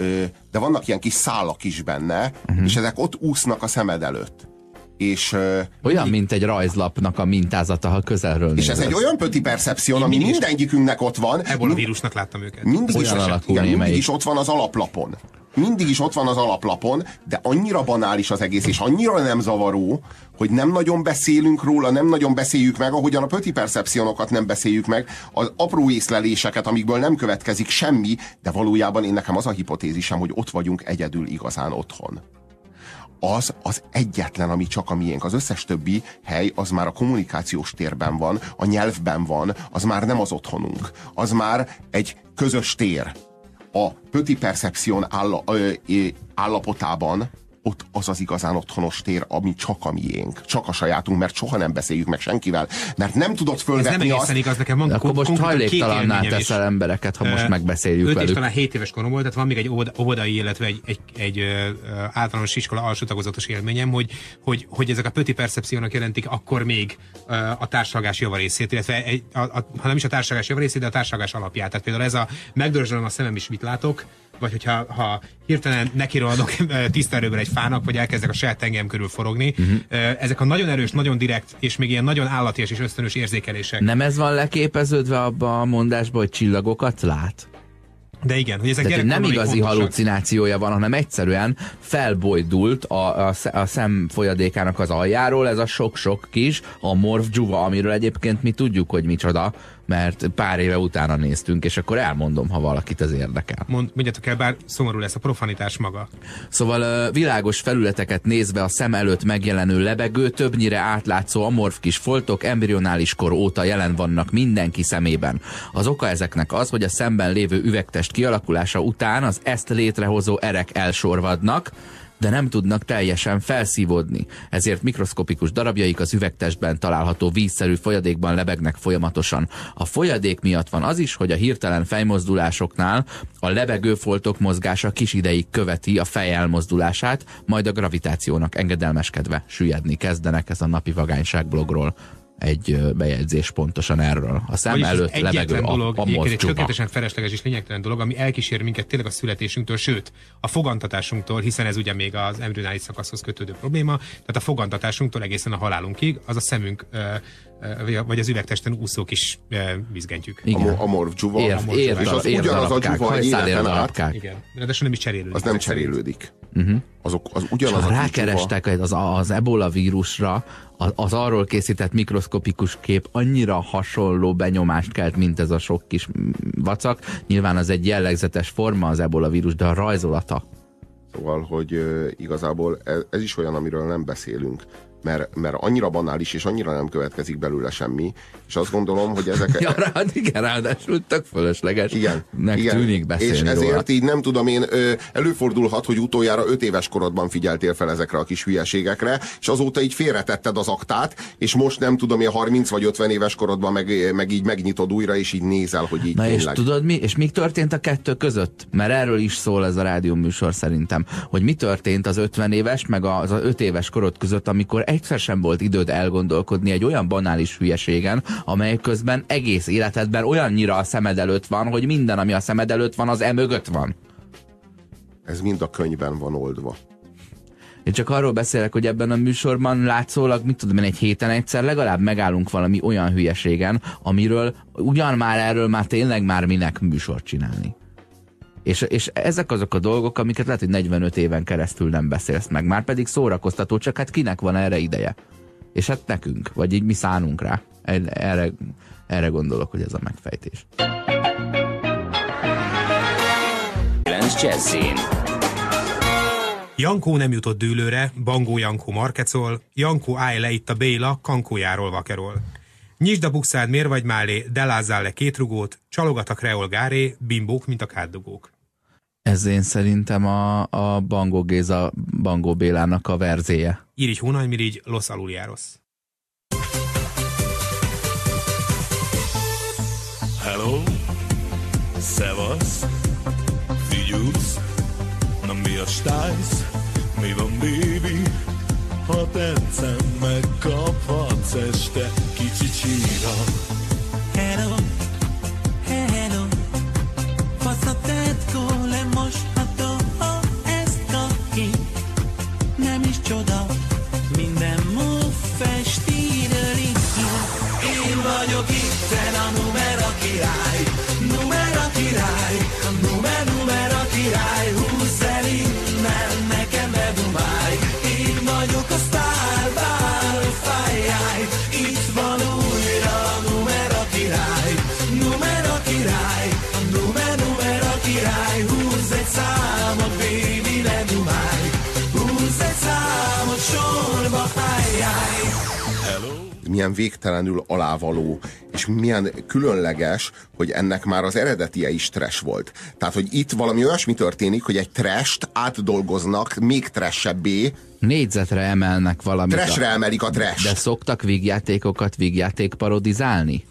de vannak ilyen kis szálak is benne, uh-huh. és ezek ott úsznak a szemed előtt. És, Olyan, mint egy rajzlapnak a mintázata, ha közelről és ez egy olyan pöti percepción, ami is- mindegyikünknek ott van. Ebből a vírusnak láttam őket. Mindig is, Olyan alakú igen, mindig is ott van az alaplapon. Mindig is ott van az alaplapon, de annyira banális az egész, és annyira nem zavaró, hogy nem nagyon beszélünk róla, nem nagyon beszéljük meg, ahogyan a pöti percepcionokat nem beszéljük meg, az apró észleléseket, amikből nem következik semmi, de valójában én nekem az a hipotézisem, hogy ott vagyunk egyedül igazán otthon az az egyetlen, ami csak a miénk. Az összes többi hely az már a kommunikációs térben van, a nyelvben van, az már nem az otthonunk. Az már egy közös tér. A pöti percepción áll, ö, állapotában ott az az igazán otthonos tér, ami csak a miénk, csak a sajátunk, mert soha nem beszéljük meg senkivel, mert nem tudod Ez nem fölvetni egészen azt, igaz, nekem van akkor most hajléktalanná élményem is. teszel embereket, ha most megbeszéljük öt és velük. talán 7 éves korom volt, tehát van még egy óvoda- óvodai, illetve egy, egy, egy általános iskola alsó tagozatos élményem, hogy, hogy, hogy ezek a pöti percepciónak jelentik akkor még a társalgás javarészét, illetve egy, a, a, ha nem is a társalgás javarészét, de a társalgás alapját. Tehát például ez a megdörzsölöm a szemem is, mit látok, vagy hogyha ha hirtelen nekirohanok tiszta erőben egy fának, vagy elkezdek a saját tengem körül forogni. Uh-huh. Ezek a nagyon erős, nagyon direkt, és még ilyen nagyon állatias és ösztönös érzékelések. Nem ez van leképeződve abba a mondásba, hogy csillagokat lát? De igen, hogy ezek Tehát nem igazi pontosak. halucinációja van, hanem egyszerűen felbojdult a, a, a szem folyadékának az aljáról ez a sok-sok kis, a morph dzsuva, amiről egyébként mi tudjuk, hogy micsoda, mert pár éve utána néztünk, és akkor elmondom, ha valakit ez érdekel. Mond, mondjatok el, bár szomorú lesz a profanitás maga. Szóval világos felületeket nézve a szem előtt megjelenő lebegő, többnyire átlátszó amorf kis foltok embrionális kor óta jelen vannak mindenki szemében. Az oka ezeknek az, hogy a szemben lévő üvegtest kialakulása után az ezt létrehozó erek elsorvadnak, de nem tudnak teljesen felszívódni. Ezért mikroszkopikus darabjaik az üvegtestben található vízszerű folyadékban lebegnek folyamatosan. A folyadék miatt van az is, hogy a hirtelen fejmozdulásoknál a lebegő foltok mozgása kis ideig követi a fej elmozdulását, majd a gravitációnak engedelmeskedve süllyedni kezdenek ez a napi vagányság blogról egy bejegyzés pontosan erről. A szem Vagyis előtt lebegő dolog, a, a egy tökéletesen felesleges és lényegtelen dolog, ami elkísér minket tényleg a születésünktől, sőt, a fogantatásunktól, hiszen ez ugye még az embryonális szakaszhoz kötődő probléma, tehát a fogantatásunktól egészen a halálunkig, az a szemünk vagy az üvegtesten úszó kis vizsgentjük. Igen. A, a morvdzsuva. Ér, ér, és az ugyanaz a dzsuva egy életen át. Igen, de nem is cserélődik. Az nem cserélődik. Uh-huh. Azok, az ugyanaz rákerestek az, az ebola vírusra, az, az arról készített mikroszkopikus kép annyira hasonló benyomást kelt, mint ez a sok kis vacak. Nyilván az egy jellegzetes forma az ebola vírus, de a rajzolata. Szóval, hogy uh, igazából ez, ez is olyan, amiről nem beszélünk mert, mert annyira banális, és annyira nem következik belőle semmi, és azt gondolom, hogy ezek... ja, hát igen, ráadásul tök fölösleges. Igen. Nek igen. tűnik beszélni És ezért róla. így nem tudom én, előfordulhat, hogy utoljára öt éves korodban figyeltél fel ezekre a kis hülyeségekre, és azóta így félretetted az aktát, és most nem tudom én 30 vagy 50 éves korodban meg, meg így megnyitod újra, és így nézel, hogy így Na tényleg. és tudod mi? És mi történt a kettő között? Mert erről is szól ez a rádió műsor szerintem, hogy mi történt az 50 éves, meg az 5 éves korod között, amikor egyszer sem volt időd elgondolkodni egy olyan banális hülyeségen, amely közben egész életedben olyannyira a szemed előtt van, hogy minden, ami a szemed előtt van, az e mögött van. Ez mind a könyvben van oldva. Én csak arról beszélek, hogy ebben a műsorban látszólag, mit tudom én, egy héten egyszer legalább megállunk valami olyan hülyeségen, amiről ugyan már erről már tényleg már minek műsort csinálni. És, és ezek azok a dolgok, amiket lehet, hogy 45 éven keresztül nem beszélsz meg. Már pedig szórakoztató, csak hát kinek van erre ideje? És hát nekünk, vagy így mi szánunk rá. Erre, erre gondolok, hogy ez a megfejtés. Jankó nem jutott dűlőre, Bangó Jankó markecol, Jankó állj le itt a Béla, Kankójáról vakerol. Nyisd a bukszád, miért vagy málé, delázzál le két rugót, csalogat a kreol gáré, bimbók, mint a kátdugók. Ez én szerintem a, a Bangó Géza, Bangó Bélának a verzéje. Irigy Hunaj Mirigy, Los Aluliáros. Hello, szevasz, figyelsz, na mi a stájsz, mi van baby, ha tetszem, megkaphatsz este kicsi csíra. Milyen végtelenül alávaló, és milyen különleges, hogy ennek már az eredetie is trash volt. Tehát, hogy itt valami olyasmi történik, hogy egy trest átdolgoznak még trashebbé, Négyzetre emelnek valamit. trashre emelik a trash. De szoktak vígjátékokat vígjáték parodizálni?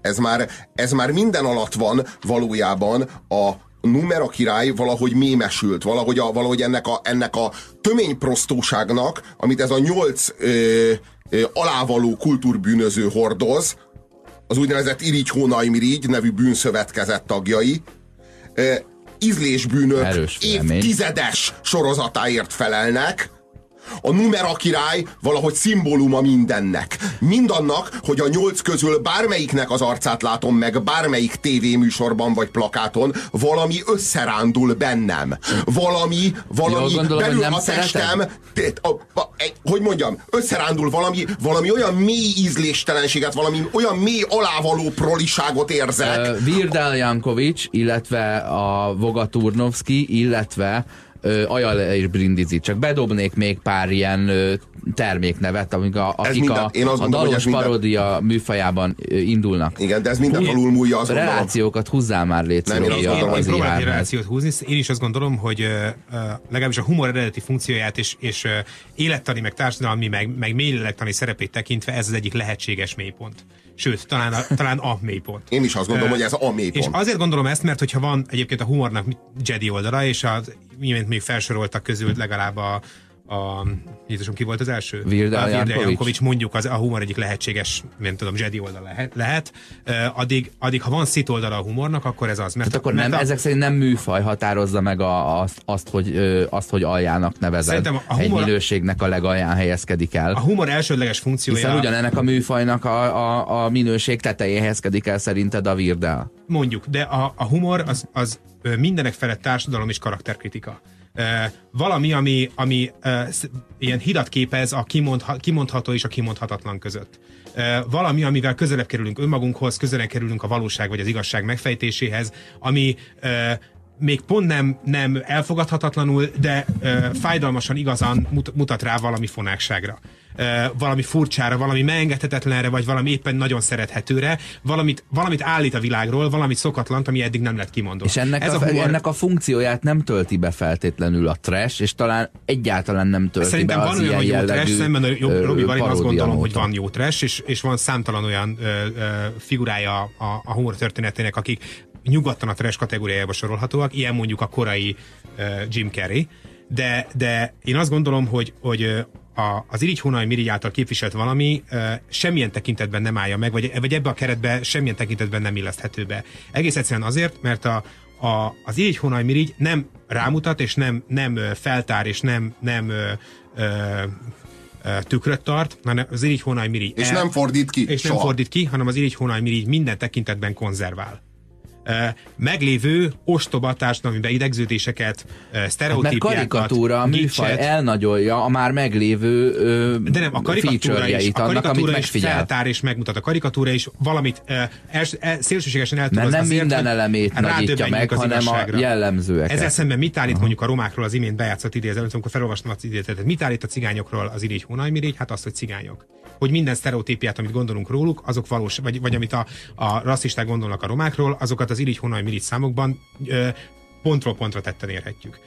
Ez már, ez már minden alatt van valójában a numera király valahogy mémesült, valahogy, a, valahogy ennek, a, ennek a töményprostóságnak, amit ez a nyolc ö, ö, alávaló kultúrbűnöző hordoz, az úgynevezett Irigy Hónaj Mirigy nevű bűnszövetkezet tagjai, ö, ízlésbűnök évtizedes sorozatáért felelnek, a numera király valahogy szimbóluma mindennek. Mindannak, hogy a nyolc közül bármelyiknek az arcát látom meg, bármelyik tévéműsorban vagy plakáton, valami összerándul bennem. Valami, valami gondolom, belül nem a testem, a, a, egy- hogy mondjam, összerándul valami, valami olyan mély ízléstelenséget, valami olyan mély alávaló proliságot érzek. Ö, Virdal Jankovics, illetve a Voga Turnovski, illetve Ajala és Brindisi. Csak bedobnék még pár ilyen ö, terméknevet, amik a, akik minden- a, én azt a hogy dalos minden- paródia műfajában ö, indulnak. Igen, de ez minden Hú, alulmúlja, azt gondolom. Relációkat húzzál már légy Nem, én azt gondolom, Én egy IR-hez. relációt húzni, én is azt gondolom, hogy uh, uh, legalábbis a humor eredeti funkcióját és, és uh, élettani, meg társadalmi, meg, meg mélylélektani szerepét tekintve ez az egyik lehetséges mélypont. Sőt, talán a, talán a mélypont. Én is azt gondolom, Ö, hogy ez a mélypont. És azért gondolom ezt, mert hogyha van egyébként a humornak Jedi oldala, és az imént még felsoroltak közül legalább a a, Jézusom, ki volt az első? Virdal A Virdal Jankovics. Mondjuk az, a humor egyik lehetséges, nem tudom, Jedi oldal lehet. lehet. Uh, addig, addig, ha van szit oldala a humornak, akkor ez az. Mert, Tehát akkor mert nem, a, ezek szerint nem műfaj határozza meg a, azt, azt, hogy, azt, hogy aljának nevezed. Szerintem a Egy humor- minőségnek a legalján helyezkedik el. a humor elsődleges funkciója... Hiszen ugyanennek a műfajnak a, a, a minőség tetején helyezkedik el szerinted a Virdel. Mondjuk, de a, a humor az, az mindenek felett társadalom és karakterkritika. Valami, ami, ami ilyen hidat képez a kimondha, kimondható és a kimondhatatlan között. Valami, amivel közelebb kerülünk önmagunkhoz, közelebb kerülünk a valóság vagy az igazság megfejtéséhez, ami még pont nem, nem elfogadhatatlanul, de fájdalmasan igazan mut, mutat rá valami fonákságra. Uh, valami furcsára, valami megengedhetetlenre, vagy valami éppen nagyon szerethetőre, valamit, valamit állít a világról, valamit szokatlant, ami eddig nem lett kimondva. És ennek, Ez a, a humor, ennek a funkcióját nem tölti be feltétlenül a trash, és talán egyáltalán nem tölti Szerintem be van az olyan, ilyen hogy jó trash, szemben a jó, ö, Robival én azt gondolom, hogy módon. van jó trash, és, és van számtalan olyan ö, ö, figurája a, a humor történetének, akik nyugodtan a trash kategóriájába sorolhatóak, ilyen mondjuk a korai ö, Jim Carrey, de, de én azt gondolom, hogy, hogy a, az Irigy Hónai Mirigy által képviselt valami ö, semmilyen tekintetben nem állja meg, vagy, vagy ebbe a keretbe semmilyen tekintetben nem illeszthető be. Egész egyszerűen azért, mert a, a, az Irigy Hónai Mirigy nem rámutat, és nem, nem feltár, és nem, nem ö, ö, tükröt tart, hanem az Irigy Hónai Mirigy És nem fordít ki és nem soha. fordít ki, hanem az Irigy Hónai Mirigy minden tekintetben konzervál. Meglévő ostoba társadalmi beidegződéseket, Hát sztereotípiákat, karikatúra, a műfaj gicset, elnagyolja a már meglévő ö, de nem, a karikatúra is, a annak, amit karikatúra is feltár és megmutat. A karikatúra is valamit els, el, szélsőségesen el tud Mert nem azért, minden elemét nagyítja meg, hanem a jellemzőeket. Ezzel szemben mit állít mondjuk a romákról az imént bejátszott idézet, amikor felolvastam az idézetet, mit állít a cigányokról az irigy hónajmirigy? Hát azt, hogy cigányok. Hogy minden sztereotípiát, amit gondolunk róluk, azok valós, vagy, vagy amit a, a rasszisták gondolnak a romákról, azokat az irigy hónajmirigy számokban ö, pontról pontra tetten érhetjük.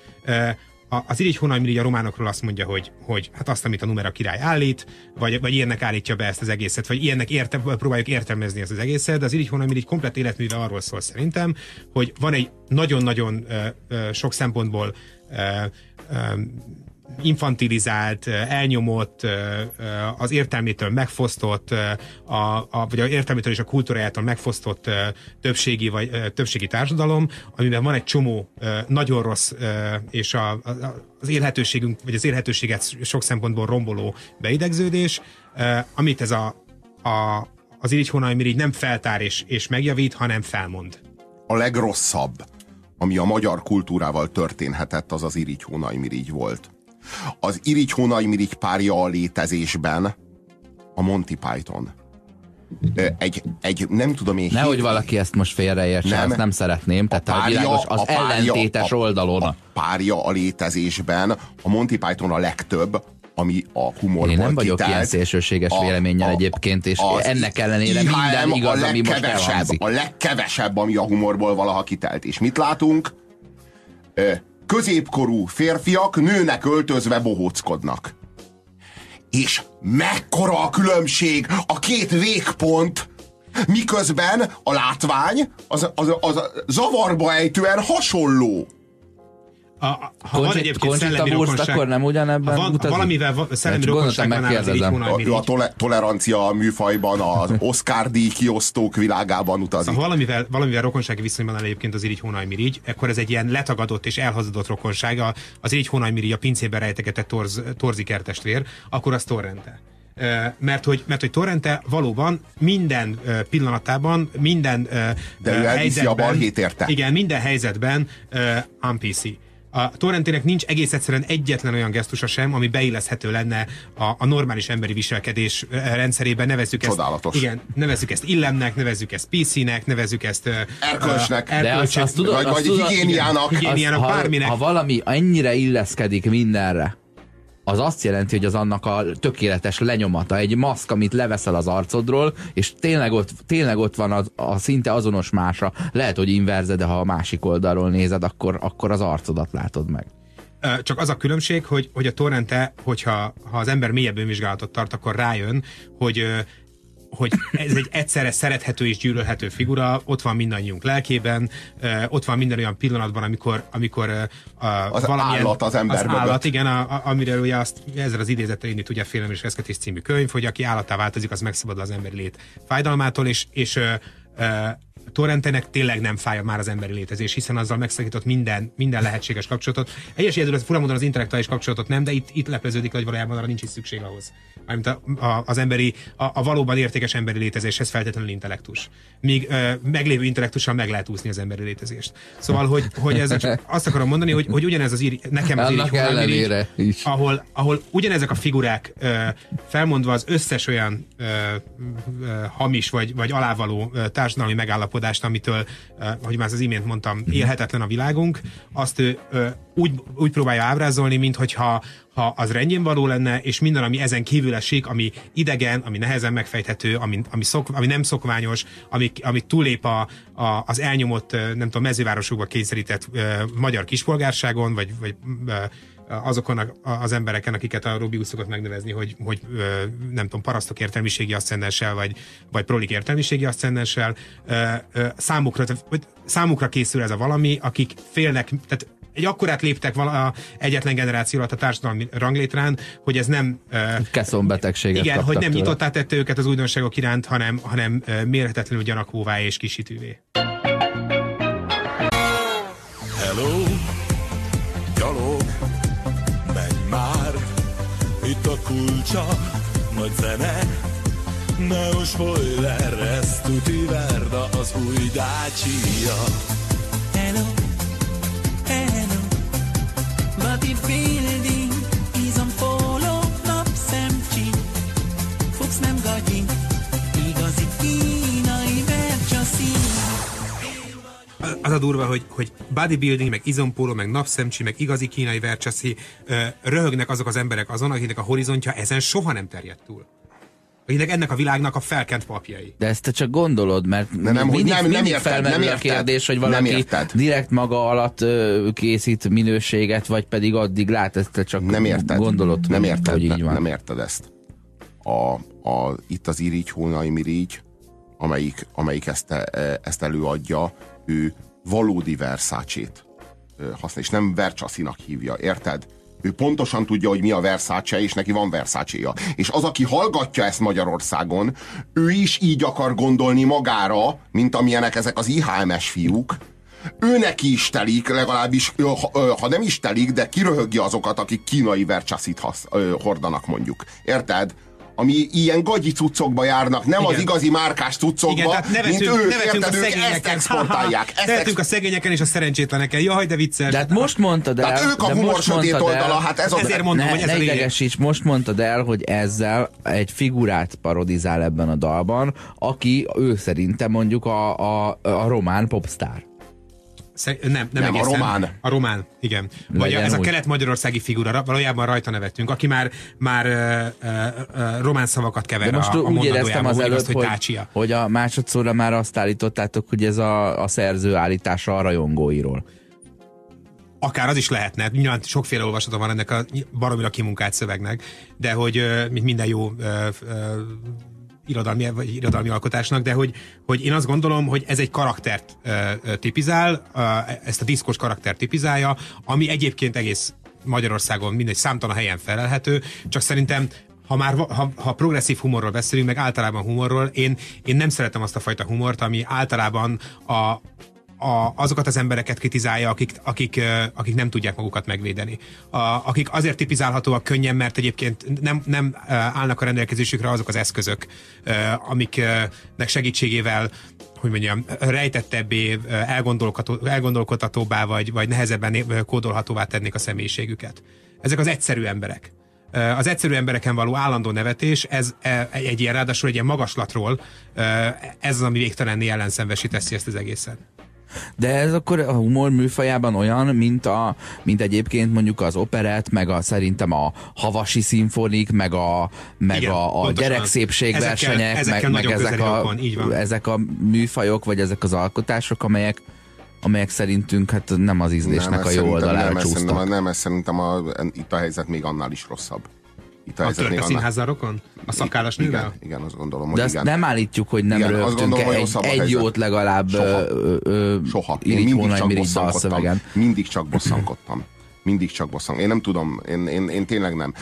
Az irigy hónajmirigy a románokról azt mondja, hogy, hogy hát azt, amit a numera király állít, vagy, vagy ilyennek állítja be ezt az egészet, vagy ilyennek érte, próbáljuk értelmezni ezt az egészet, de az irigy hónajmirigy komplet életműve arról szól szerintem, hogy van egy nagyon-nagyon sok szempontból infantilizált, elnyomott, az értelmétől megfosztott, a, a, vagy az értelmétől és a kultúrájától megfosztott többségi, vagy többségi társadalom, amiben van egy csomó nagyon rossz és a, a, az élhetőségünk, vagy az élhetőséget sok szempontból romboló beidegződés, amit ez a, a az irigy hónajmirigy nem feltár és, és megjavít, hanem felmond. A legrosszabb, ami a magyar kultúrával történhetett, az az irigy hónajmirigy volt. Az irigy hónajmirigy párja a létezésben a Monty Python. Egy, egy nem tudom én... Nehogy hét- valaki ezt most félreértse, Nem. ezt nem szeretném. Tehát a, párja- világos, az a párja- ellentétes a- oldalon. A párja a létezésben, a Monty Python a legtöbb, ami a humorból Én nem vagyok kitelt. ilyen szélsőséges véleménnyel egyébként, és ennek ellenére IHM minden igaz, a ami most elhangzik. A legkevesebb, ami a humorból valaha kitelt. És mit látunk? Középkorú férfiak nőnek öltözve bohóckodnak. És mekkora a különbség a két végpont, miközben a látvány az, az, az zavarba ejtően hasonló. A, a, ha van Conchita- egyébként szellemi rokonság, akkor nem ugyanebben ha van, ha utazik? valamivel va- szellemi rokonság gondoltam, van az Ő a tole- tolerancia műfajban az Oscar díj kiosztók világában utazik. Szóval valamivel, valamivel rokonsági viszonyban áll egyébként az irigy hónajmirigy, akkor ez egy ilyen letagadott és elhazudott rokonsága. Az irigy hónajmirigy a pincében rejtegetett torz, torzikertestvér, akkor az torrente. Mert hogy, mert hogy Torrente valóban minden pillanatában, minden De ő elviszi a balhét érte. Igen, minden helyzetben uh. A Torrentének nincs egész egyszerűen egyetlen olyan gesztusa sem, ami beilleszthető lenne a, a normális emberi viselkedés rendszerében. Nevezzük ezt, Csodálatos. Igen, nevezzük ezt illemnek, nevezzük ezt PC-nek, nevezzük ezt Erkölcsnek. azt, azt tudod, Vagy- azt vagy tudod, higiéniának. Higiéniának, ha, bárminek. ha valami ennyire illeszkedik mindenre, az azt jelenti, hogy az annak a tökéletes lenyomata, egy maszk, amit leveszel az arcodról, és tényleg ott, tényleg ott van az, a szinte azonos mása. Lehet, hogy inverze, de ha a másik oldalról nézed, akkor, akkor az arcodat látod meg. Csak az a különbség, hogy, hogy a torrente, hogyha ha az ember mélyebb önvizsgálatot tart, akkor rájön, hogy hogy ez egy egyszerre szerethető és gyűlölhető figura, ott van mindannyiunk lelkében, ott van minden olyan pillanatban, amikor, amikor a, Az állat az ember az mögött. állat, igen, a, a, amire ugye azt, ezzel az idézettel indít ugye a Félelem és Reszketés című könyv, hogy aki állattá változik, az megszabadul az emberi lét fájdalmától, és, és Torrentenek tényleg nem fáj már az emberi létezés, hiszen azzal megszakított minden, minden lehetséges kapcsolatot. Egyes jelzőre fura módon az intellektuális kapcsolatot nem, de itt, itt lepleződik, hogy valójában arra nincs is szükség ahhoz. Mármint a, a, az emberi, a, a, valóban értékes emberi létezéshez feltétlenül intellektus. Míg ö, meglévő intellektussal meg lehet úszni az emberi létezést. Szóval, hogy, hogy ezzel csak azt akarom mondani, hogy, hogy ugyanez az ír, nekem az Annak is. ahol, ahol ugyanezek a figurák ö, felmondva az összes olyan ö, ö, hamis vagy, vagy alávaló ö, társadalmi megállapodást, amitől, hogy már az imént mondtam, élhetetlen a világunk, azt ő úgy, úgy próbálja ábrázolni, minthogyha ha az rendjén való lenne, és minden, ami ezen kívül esik, ami idegen, ami nehezen megfejthető, ami, ami, szok, ami nem szokványos, ami, ami túlép a, a, az elnyomott, nem tudom, mezővárosokba kényszerített ö, magyar kispolgárságon, vagy, vagy ö, azokon az embereken, akiket a úgy szokott megnevezni, hogy, hogy nem tudom, parasztok értelmiségi aszcendenssel, vagy, vagy prolik értelmiségi ö, számukra, számukra készül ez a valami, akik félnek, tehát egy akkorát léptek vala, egyetlen generáció alatt a társadalmi ranglétrán, hogy ez nem Keszonbetegséget igen, hogy nem nyitottá tette őket az újdonságok iránt, hanem, hanem mérhetetlenül gyanakvóvá és kisítővé. Itt a kulcsa, nagy zene, Neo spoiler, ez tuti verda, az új Dacia. Hello, hello, Body building, izom az a durva, hogy, hogy bodybuilding, meg izompóló, meg napszemcsi, meg igazi kínai vercsaszi, ö, röhögnek azok az emberek azon, akiknek a horizontja ezen soha nem terjed túl. Akiknek ennek a világnak a felkent papjai. De ezt te csak gondolod, mert De nem, hogy mindig, nem- nem mindig érted, felmerül nem a érted. kérdés, hogy Nem valaki érted. direkt maga alatt ö, készít minőséget, vagy pedig addig lát, ezt te csak Nem érted. gondolod, nem érted, hogy így van. Nem érted ezt. A, a, itt az irigy, hónai mirigy, amelyik, amelyik ezt, e- ezt előadja, ő valódi Versace-t ö, használ, és nem Vercsaszinak hívja, érted? Ő pontosan tudja, hogy mi a Versace, és neki van versace És az, aki hallgatja ezt Magyarországon, ő is így akar gondolni magára, mint amilyenek ezek az IHMS fiúk, ő neki is telik, legalábbis, ha, nem is telik, de kiröhögi azokat, akik kínai vercsaszit hasz, hordanak mondjuk. Érted? Ami ilyen gagyi cuccokba járnak, nem Igen. az igazi márkás cuccokba, Igen, tehát mint nevetünk, ők, nevetünk a érted? Ezt szegényeken. exportálják. Ezt Nevetünk a szegényeken és a szerencsétleneken. Jaj, de vicces. De hát most mondtad el... Tehát ők a de humor sötét el- oldala, hát ez a... Ezért mondom, ne, hogy ez ne a idegesíts, most mondtad el, hogy ezzel egy figurát parodizál ebben a dalban, aki ő szerinte mondjuk a, a, a román popstar. Sze- nem, nem, Nem, a román. A román, igen. Vagy Legyen ez a úgy. kelet-magyarországi figura, ra- valójában rajta nevettünk, aki már, már ö, ö, ö, román szavakat kever De most a, a úgy éreztem az előbb, azt, hogy, hogy, hogy a másodszorra már azt állítottátok, hogy ez a, a szerző állítása a rajongóiról. Akár az is lehetne, nyilván sokféle olvasata van ennek a baromira kimunkált szövegnek, de hogy mint minden jó ö, ö, irodalmi, vagy irodalmi alkotásnak, de hogy, hogy én azt gondolom, hogy ez egy karaktert ö, ö, tipizál, ö, ezt a diszkos karakter tipizálja, ami egyébként egész Magyarországon mindegy számtalan helyen felelhető, csak szerintem ha már ha, ha progresszív humorról beszélünk, meg általában humorról, én, én nem szeretem azt a fajta humort, ami általában a, a, azokat az embereket kritizálja, akik, akik, akik nem tudják magukat megvédeni. A, akik azért tipizálhatóak könnyen, mert egyébként nem, nem állnak a rendelkezésükre azok az eszközök, amiknek segítségével hogy mondjam, rejtettebbé, elgondolkodhatóbbá, vagy, vagy nehezebben kódolhatóvá tennék a személyiségüket. Ezek az egyszerű emberek. Az egyszerű embereken való állandó nevetés, ez e, egy ilyen ráadásul egy ilyen magaslatról, ez az, ami végtelenné ellenszenvesi teszi ezt az egészet. De ez akkor a humor műfajában olyan, mint, a, mint egyébként mondjuk az operett, meg a szerintem a havasi szimfonik, meg a, meg Igen, a, a gyerekszépségversenyek, Ezekkel- ezekkel meg, meg ezek, a, van. ezek a műfajok, vagy ezek az alkotások, amelyek amelyek szerintünk hát nem az ízlésnek a ez jó oldalára nem, ez csúsztak. szerintem, nem, ez szerintem a, itt a helyzet még annál is rosszabb. Itt a, A helyzet még törpe annál... színházzal rokon? A szakállas nővel? Igen, igen, azt gondolom, hogy De igen. nem állítjuk, hogy nem Igen, azt rögtünk gondolom, hogy egy, egy jót legalább Soha. ö, ö, Soha. Én mindig csak bosszankodtam. Mindig csak bosszankodtam. Mindig csak bosszankodtam. Én nem tudom, én, én, én tényleg nem.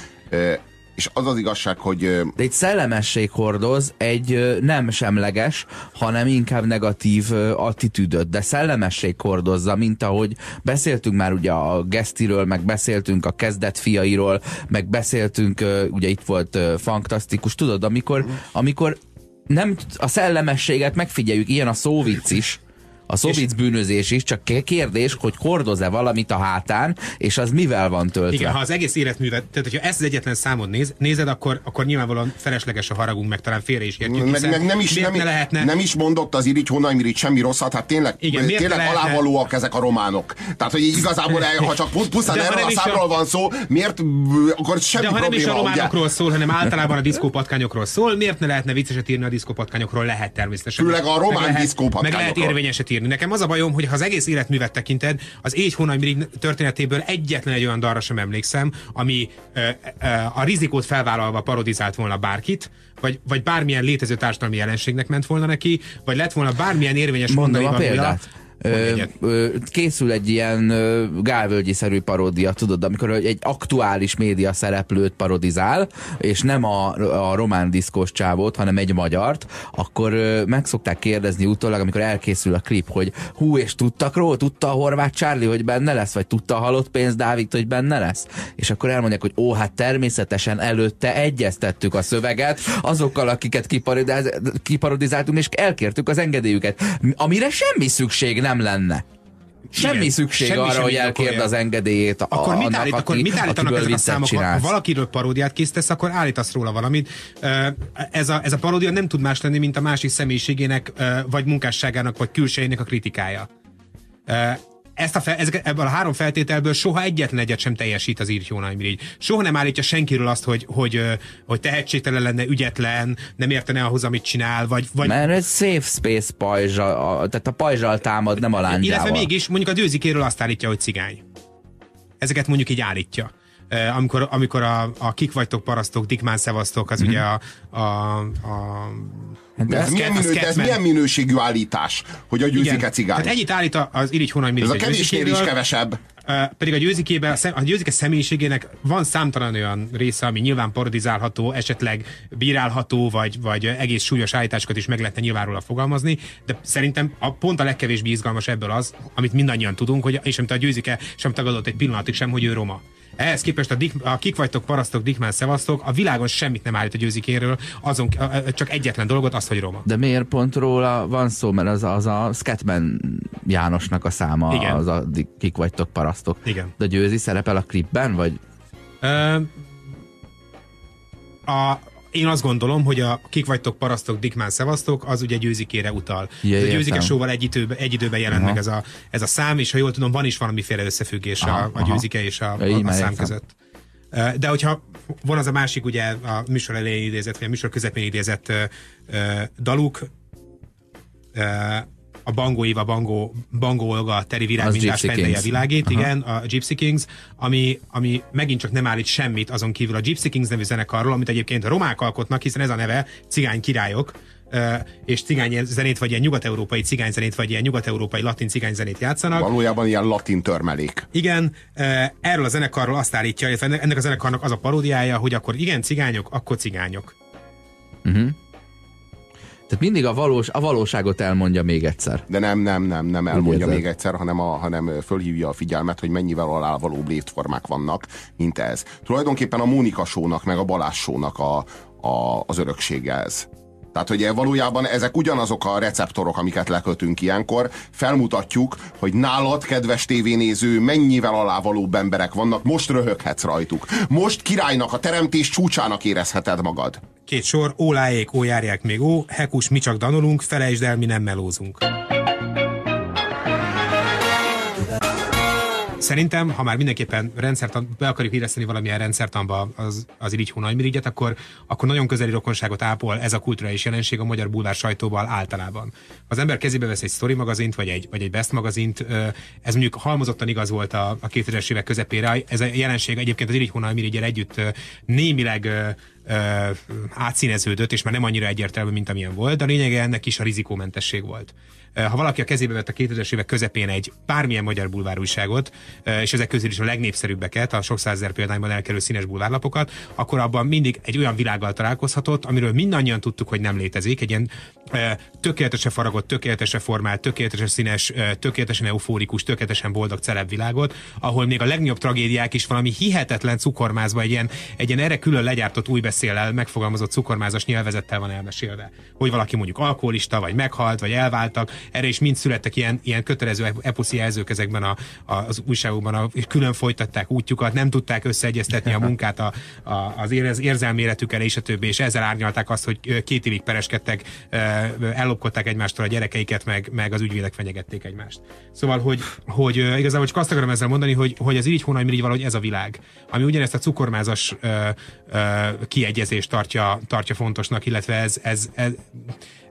És az az igazság, hogy De egy szellemesség hordoz egy nem semleges, hanem inkább negatív attitűdöt, de szellemesség hordozza, mint ahogy beszéltünk már ugye a Gesztiről, meg beszéltünk a kezdet fiairól, meg beszéltünk, ugye itt volt fantasztikus, tudod, amikor, amikor nem a szellemességet megfigyeljük, ilyen a szóvic is, a szóvic bűnözés is, csak ké- kérdés, hogy hordoz-e valamit a hátán, és az mivel van töltve. Igen, ha az egész életművet, tehát hogyha ezt az egyetlen számot néz, nézed, akkor, akkor nyilvánvalóan felesleges a haragunk, meg talán félre is értjük. meg, meg nem, is, nem, ne lehetne, nem is mondott az Irigy Hónai Mirigy semmi rosszat, hát tényleg, Igen, miért tényleg ne lehetne- alávalóak ezek a románok. Tehát, hogy igazából, ha csak pu- pusztán erről a is a- számról van szó, miért, akkor semmi de ha nem is probléma, a ugye? románokról szól, hanem általában a diszkópatkányokról szól, miért ne lehetne vicceset írni a diszkópatkányokról? Lehet természetesen. Főleg a román Meg lehet- diszkópatkányokról. Meg lehet érvényeset írni. Nekem az a bajom, hogy ha az egész életművet tekinted, az Égy Hónai Mirigy történetéből egyetlen egy olyan darra sem emlékszem, ami ö, ö, a rizikót felvállalva parodizált volna bárkit, vagy, vagy bármilyen létező társadalmi jelenségnek ment volna neki, vagy lett volna bármilyen érvényes Mondom a mondani példát. Ö, ö, készül egy ilyen ö, gálvölgyi-szerű paródia, tudod, amikor egy aktuális média szereplőt parodizál, és nem a, a román diszkos csávót, hanem egy magyart, akkor ö, meg szokták kérdezni utólag, amikor elkészül a klip, hogy hú, és tudtak róla, tudta a horvát Charlie, hogy benne lesz, vagy tudta a halott pénz Dávid, hogy benne lesz? És akkor elmondják, hogy ó, hát természetesen előtte egyeztettük a szöveget azokkal, akiket kiparodiz- kiparodizáltunk, és elkértük az engedélyüket, amire semmi szükség nem lenne. Semmi Igen, szükség semmi arra, hogy elkérd az engedélyét a, Akkor mit, annak, állít, aki, akkor mit állítanak ezek a számok? Ha, csinálsz. ha valakiről paródiát készítesz, akkor állítasz róla valamit. Ez a, ez a paródia nem tud más lenni, mint a másik személyiségének, vagy munkásságának, vagy külsejének a kritikája. Ezt a fel, ezeket, ebből a három feltételből soha egyetlen egyet sem teljesít az Irigy Hónai Mirigy. Soha nem állítja senkiről azt, hogy, hogy, hogy tehetségtelen lenne, ügyetlen, nem értene ahhoz, amit csinál, vagy, vagy Mert ez safe space pajzsa, a, tehát a pajzsal támad, nem a lángyával. illetve mégis mondjuk a dőzikéről azt állítja, hogy cigány. Ezeket mondjuk így állítja. Amikor, amikor a, a kik vagytok parasztok, dikmán szevasztok, az ugye a, a, a de Ez ez milyen, minő, de ez milyen minőségű állítás, hogy a győzike cigány? Tehát ennyit állít az Irigy Hónai Ez a kevésnél is kevesebb. Pedig a győzikében, a, győzike személyiségének van számtalan olyan része, ami nyilván parodizálható, esetleg bírálható, vagy, vagy egész súlyos állításokat is meg lehetne nyilván róla fogalmazni, de szerintem a, pont a legkevésbé izgalmas ebből az, amit mindannyian tudunk, hogy, és amit a győzike sem tagadott egy pillanatig sem, hogy ő roma. Ehhez képest a, dik, a kik vagytok, parasztok, dikmán, szevasztok, a világon semmit nem állít a győzikéről, azon csak egyetlen dolgot, azt, hogy roma. De miért pont róla van szó, mert az, az a Scatman Jánosnak a száma, Igen. az a kik vagytok parasztok. Igen. De Győzi szerepel a klipben, vagy Ö, a, én azt gondolom, hogy a kik vagytok, parasztok, dikmán, szevasztok, az ugye győzikére utal. Ez a győzike showval egy időben, egy időben jelent Aha. meg ez a, ez a szám, és ha jól tudom, van is valamiféle összefüggés Aha, a, a győzike és a, a, a szám között. De hogyha van az a másik, ugye a műsor elején idézett, vagy a műsor közepén idézett daluk, a Bangó Éva, Bangó, Bangó Olga, Teri Virág Gypsy pendelje a világét, Aha. igen, a Gypsy Kings, ami, ami megint csak nem állít semmit azon kívül a Gypsy Kings nevű zenekarról, amit egyébként a romák alkotnak, hiszen ez a neve cigány királyok, és cigány zenét, vagy ilyen nyugat-európai cigányzenét, vagy ilyen nyugat-európai latin cigányzenét játszanak. Valójában ilyen latin törmelék. Igen, erről a zenekarról azt állítja, illetve ennek- ennek a zenekarnak az a paródiája, hogy akkor igen, cigányok, akkor cigányok. Tehát mindig a, valós, a valóságot elmondja még egyszer. De nem, nem, nem, nem elmondja még egyszer, hanem, a, hanem fölhívja a figyelmet, hogy mennyivel alávalóbb létformák vannak, mint ez. Tulajdonképpen a Mónika sónak, meg a Balázs sónak a, a, az öröksége ez. Tehát, hogy valójában ezek ugyanazok a receptorok, amiket lekötünk ilyenkor, felmutatjuk, hogy nálad, kedves tévénéző, mennyivel alávalóbb emberek vannak, most röhöghetsz rajtuk. Most királynak, a teremtés csúcsának érezheted magad. Két sor, óláék, ó még ó, hekus, mi csak danolunk, felejtsd el, mi nem melózunk. Szerintem, ha már mindenképpen rendszertan, be akarjuk illeszteni valamilyen rendszertanba az, az irigy hónajmirigyet, akkor, akkor nagyon közeli rokonságot ápol ez a kulturális jelenség a magyar bulvár sajtóval általában. Az ember kezébe vesz egy story magazint, vagy egy, vagy egy best magazint, ez mondjuk halmozottan igaz volt a, a 2000-es évek közepére. Ez a jelenség egyébként az irigy hónajmirigyel együtt némileg ö, átszíneződött, és már nem annyira egyértelmű, mint amilyen volt, de a lényege ennek is a rizikómentesség volt. Ö, Ha valaki a kezébe vett a 2000-es évek közepén egy bármilyen magyar bulvárújságot, ö, és ezek közül is a legnépszerűbbeket, a sok százezer példányban elkerül színes bulvárlapokat, akkor abban mindig egy olyan világgal találkozhatott, amiről mindannyian tudtuk, hogy nem létezik, egy ilyen ö, tökéletesen faragott, tökéletesen formált, tökéletesen színes, tökéletesen eufórikus, tökéletesen boldog celeb világot, ahol még a legnagyobb tragédiák is valami hihetetlen cukormázva, egy ilyen, egy ilyen erre külön legyártott új beszéllel megfogalmazott cukormázas nyelvezettel van elmesélve. Hogy valaki mondjuk alkoholista, vagy meghalt, vagy elváltak, erre is mind születtek ilyen, ilyen kötelező eposzi jelzők ezekben a, a, az újságokban, a, külön folytatták útjukat, nem tudták összeegyeztetni a munkát a, a, az életükkel, és a többi, és ezzel árnyalták azt, hogy két évig pereskedtek, ellopkodták egymástól a gyerekeiket, meg, meg az ügyvédek fenyegették egymást. Szóval, hogy, hogy igazából csak azt akarom ezzel mondani, hogy, hogy az irigy hónaj mirigy valahogy ez a világ, ami ugyanezt a cukormázas ö, ö, kiegyezést tartja, tartja fontosnak, illetve ez, ez, ez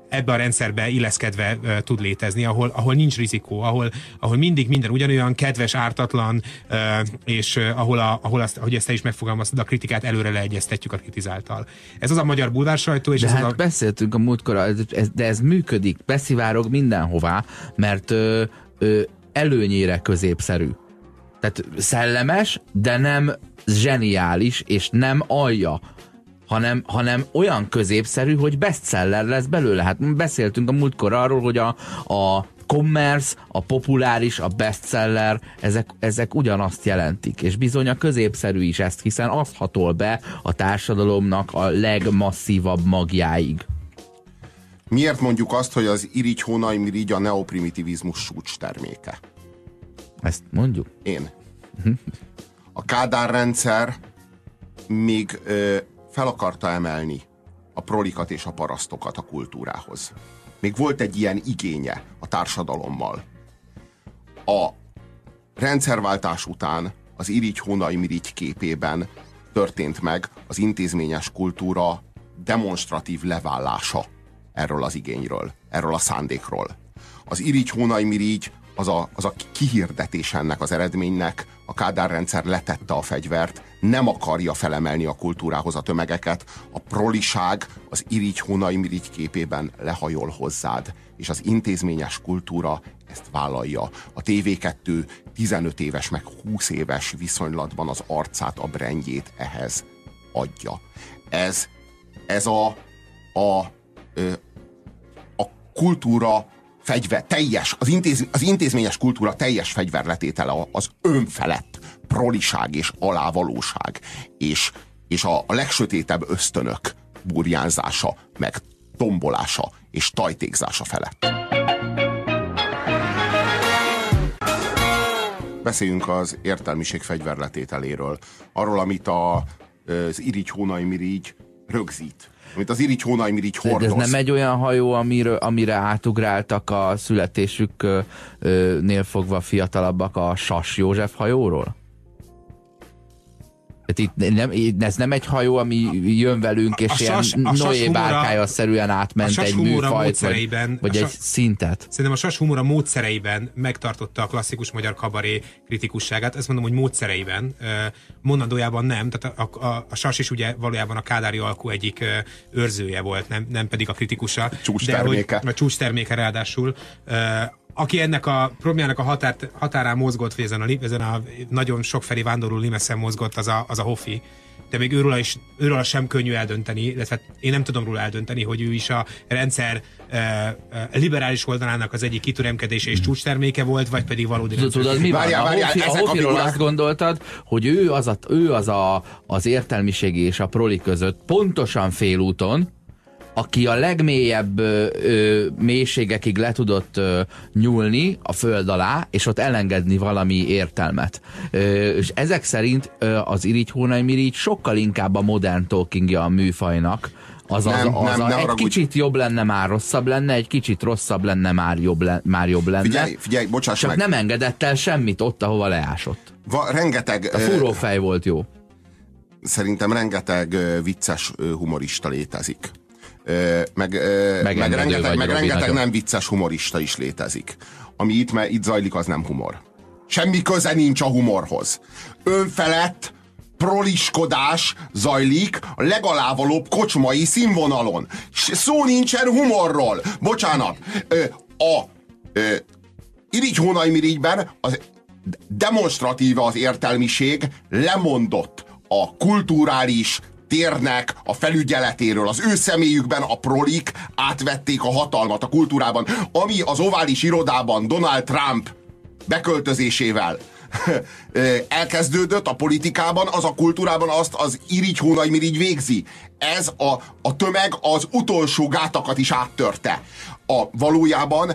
ebbe a rendszerbe illeszkedve uh, tud létezni, ahol, ahol nincs rizikó, ahol, ahol mindig minden ugyanolyan kedves, ártatlan, uh, és uh, ahol, a, ahol azt, hogy ezt te is megfogalmaztad, a kritikát előre leegyeztetjük a kritizáltal. Ez az a magyar bulvár sajtó, és De ez hát az a... beszéltünk a múltkor, de ez működik, beszivárog mindenhová, mert ö, ö, előnyére középszerű. Tehát szellemes, de nem zseniális, és nem alja hanem, hanem olyan középszerű, hogy bestseller lesz belőle. Hát beszéltünk a múltkor arról, hogy a, a commerce, a populáris, a bestseller, ezek, ezek ugyanazt jelentik, és bizony a középszerű is ezt, hiszen azt hatol be a társadalomnak a legmasszívabb magjáig. Miért mondjuk azt, hogy az irigy hónaj mirigy a neoprimitivizmus súcs terméke? Ezt mondjuk? Én. A Kádár rendszer még ö, fel akarta emelni a prolikat és a parasztokat a kultúrához. Még volt egy ilyen igénye a társadalommal. A rendszerváltás után az irigy hónaj mirigy képében történt meg az intézményes kultúra demonstratív leválása erről az igényről, erről a szándékról. Az irigy hónaj mirigy az a, az a kihirdetés ennek az eredménynek, a Kádár rendszer letette a fegyvert, nem akarja felemelni a kultúrához a tömegeket, a proliság az irigy hónaj mirigy képében lehajol hozzád, és az intézményes kultúra ezt vállalja. A TV2 15 éves meg 20 éves viszonylatban az arcát, a brendjét ehhez adja. Ez, ez a, a, a kultúra fegyver, teljes, az, intéz, az intézményes kultúra teljes fegyverletétele az önfelett proliság és alávalóság, és, és a, a legsötétebb ösztönök burjánzása, meg tombolása és tajtékzása felett. Beszéljünk az értelmiség fegyverletételéről, arról, amit a, az irigy hónaj mirigy rögzít, amit az irigy hónaj mirigy De hordoz. ez nem egy olyan hajó, amiről, amire átugráltak a születésüknél fogva fiatalabbak a Sas József hajóról? Itt nem, ez nem egy hajó, ami jön velünk, és a ilyen sas- a Noé humora- bárkája szerűen a átment egy műfajt, vagy, vagy a egy szintet. Szerintem a Sas humora módszereiben megtartotta a klasszikus magyar kabaré kritikusságát. Ezt mondom, hogy módszereiben. Mondandójában nem. Tehát a, a, a Sas is ugye valójában a kádári alkú egyik őrzője volt, nem, nem pedig a kritikusa. Csúcs De hogy-. A csúcs terméke ráadásul. Aki ennek a problémának a határt, határán mozgott, vagy ezen a, ezen a nagyon sokfelé vándorló limeszen mozgott, az a, az a Hoffi. De még őről is, őről sem könnyű eldönteni, illetve én nem tudom róla eldönteni, hogy ő is a rendszer e, e, liberális oldalának az egyik kitüremkedése és csúcsterméke volt, vagy pedig valódi Tudod, tudod, mi van? Várjál, a Hofi, a ezek a Hofiról azt gondoltad, hogy ő az, a, ő az a, az értelmiségi és a proli között pontosan félúton, aki a legmélyebb ö, ö, mélységekig le tudott ö, nyúlni a föld alá, és ott elengedni valami értelmet. Ö, és ezek szerint ö, az Irigy Hónai Mirigy sokkal inkább a modern talkingja a műfajnak, az, az, Nem, az, nem, a, egy kicsit jobb lenne, már rosszabb lenne, egy kicsit rosszabb lenne, már jobb, le, már jobb lenne. Figyelj, figyelj, bocsáss Csak meg. nem engedett el semmit ott, ahova leásott. Va, rengeteg, A fúrófej volt jó. szerintem rengeteg vicces humorista létezik. Meg, meg Megengedő rengeteg, meg rengeteg nem vicces humorista is létezik. Ami itt, me- itt zajlik, az nem humor. Semmi köze nincs a humorhoz. Önfelett proliskodás zajlik a legalávalóbb kocsmai színvonalon. Szó nincsen humorról. Bocsánat. A Irigy Hónajmirigyben az demonstratíve az értelmiség lemondott a kulturális térnek a felügyeletéről. Az ő személyükben a prolik átvették a hatalmat a kultúrában, ami az ovális irodában Donald Trump beköltözésével ö, elkezdődött a politikában, az a kultúrában azt az irigy hónajmirigy végzi. Ez a, a tömeg az utolsó gátakat is áttörte. A valójában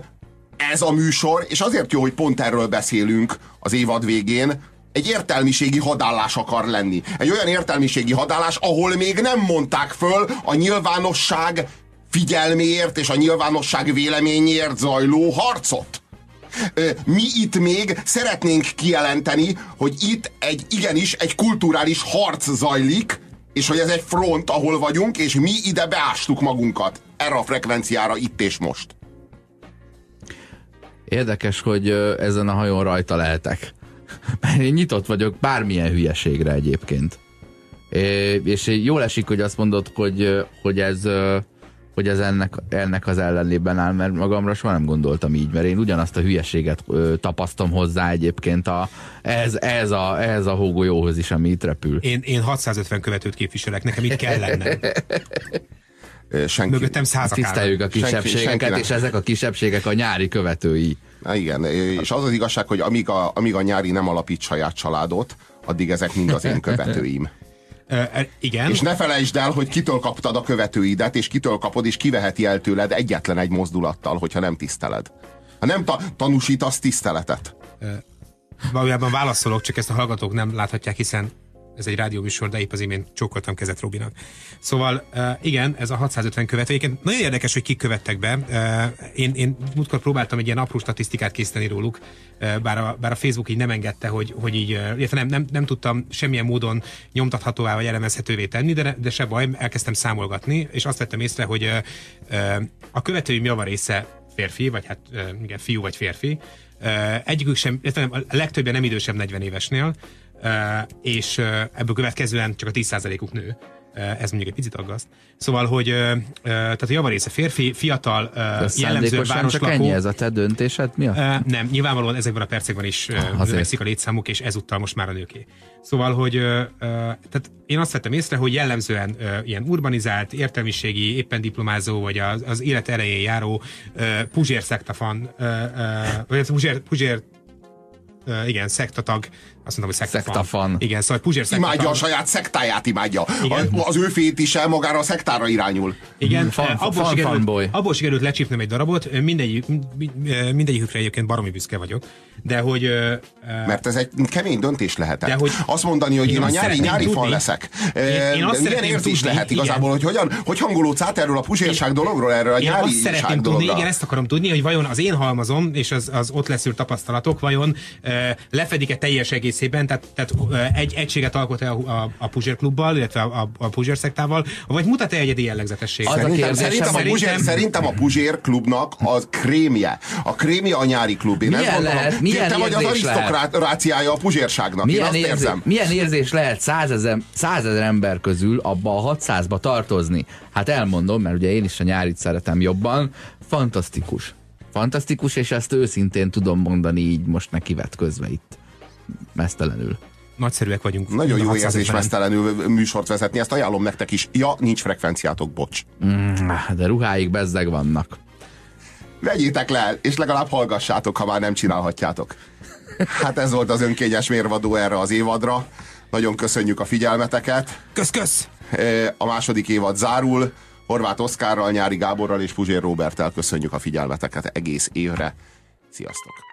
ez a műsor, és azért jó, hogy pont erről beszélünk az évad végén, egy értelmiségi hadállás akar lenni. Egy olyan értelmiségi hadállás, ahol még nem mondták föl a nyilvánosság figyelméért és a nyilvánosság véleményért zajló harcot. Mi itt még szeretnénk kijelenteni, hogy itt egy igenis egy kulturális harc zajlik, és hogy ez egy front, ahol vagyunk, és mi ide beástuk magunkat erre a frekvenciára itt és most. Érdekes, hogy ezen a hajón rajta lehetek. Mert én nyitott vagyok bármilyen hülyeségre egyébként. É, és jól esik, hogy azt mondod, hogy, hogy ez hogy ez ennek, ennek az ellenében áll, mert magamra soha nem gondoltam így, mert én ugyanazt a hülyeséget ö, tapasztom hozzá egyébként a, ez, ez, a, ez a hógolyóhoz is, ami itt repül. Én, én 650 követőt képviselek, nekem itt kell lennem. Senki. Mögöttem százak. Tiszteljük a Senki- kisebbségeket, senkinek. és ezek a kisebbségek a nyári követői. Na igen, és az az igazság, hogy amíg a, amíg a nyári nem alapít saját családot, addig ezek mind az én követőim. E, igen. És ne felejtsd el, hogy kitől kaptad a követőidet, és kitől kapod, és kiveheti el tőled egyetlen egy mozdulattal, hogyha nem tiszteled. Ha nem ta- tanúsítasz tiszteletet. Valójában válaszolok, csak ezt a hallgatók nem láthatják, hiszen ez egy rádióműsor, de épp az imént csókoltam kezet Robinak. Szóval uh, igen, ez a 650 követő. Egyébként nagyon érdekes, hogy kik követtek be. Uh, én, én múltkor próbáltam egy ilyen apró statisztikát készíteni róluk, uh, bár, a, bár a Facebook így nem engedte, hogy, hogy így, illetve nem, nem, nem tudtam semmilyen módon nyomtathatóvá vagy elemezhetővé tenni, de, de se baj, elkezdtem számolgatni, és azt vettem észre, hogy a követői java része férfi, vagy hát igen, fiú vagy férfi, egyikük sem, a legtöbben nem idősebb 40 évesnél, és ebből következően csak a 10%-uk nő. Ez mondjuk egy picit aggaszt. Szóval, hogy tehát a javarésze férfi, fiatal, Ez jellemző szándékosan csak városlakó. ennyi ez a te döntésed miatt? Nem, nyilvánvalóan ezekben a percekben is azért. növekszik a létszámuk, és ezúttal most már a nőké. Szóval, hogy tehát én azt vettem észre, hogy jellemzően ilyen urbanizált, értelmiségi, éppen diplomázó, vagy az, az élet elején járó Puzsér uh, vagy Puzsér, Puzsér uh, igen, szektatag, azt mondom, hogy szektafan. Igen, szóval Puzsér szektafan. Imádja a saját szektáját, imádja. Igen. A, az ő fétise magára a szektára irányul. Igen, Fan- eh, abból, fan- sikerült, fanboy. abból sikerült lecsípnem egy darabot, mindegyik, mind- mindegyikükre egyébként baromi büszke vagyok, de hogy eh, Mert ez egy kemény döntés lehetett. De hogy- azt mondani, hogy Én én, a nyári, nyári tudni. fan leszek. Én- én azt milyen érzés tudni, lehet igen. igazából, hogy hogyan, hogy hangolódsz át erről a pusérság dologról, erről a Én nyári azt szeretném tudni, dologra? igen, ezt akarom tudni, hogy vajon az én halmazom és az, az ott leszűrt tapasztalatok vajon uh, lefedik-e teljes egészében, tehát, tehát egy egységet alkot-e a, a, a Puzsér klubbal, illetve a, a, Puzsér szektával, vagy mutat-e egyedi jellegzetességet? Szerintem, szerintem, a szerintem- Puzsér, szerintem a Puzsér klubnak az krémje. A krémje a nyári klub. Én Milyen ezt gondolom. lehet- milyen Te vagy az érzés lehet? arisztokráciája a Puzsérságnak. Én Milyen, azt érzé, érzem. milyen érzés lehet százezer, százezer ember közül abba a 600-ba tartozni? Hát elmondom, mert ugye én is a nyárit szeretem jobban. Fantasztikus. Fantasztikus, és ezt őszintén tudom mondani így most nekivetközve itt. Mesztelenül. Nagyszerűek vagyunk. Nagyon jó 650-en. érzés mesztelenül műsort vezetni, ezt ajánlom nektek is. Ja, nincs frekvenciátok, bocs. De ruháik bezzeg vannak. Vegyétek le, és legalább hallgassátok, ha már nem csinálhatjátok. Hát ez volt az önkényes mérvadó erre az évadra. Nagyon köszönjük a figyelmeteket. Kösz-kösz! A második évad zárul. Horváth Oszkárral, Nyári Gáborral és Puzsér Roberttel köszönjük a figyelmeteket egész évre. Sziasztok!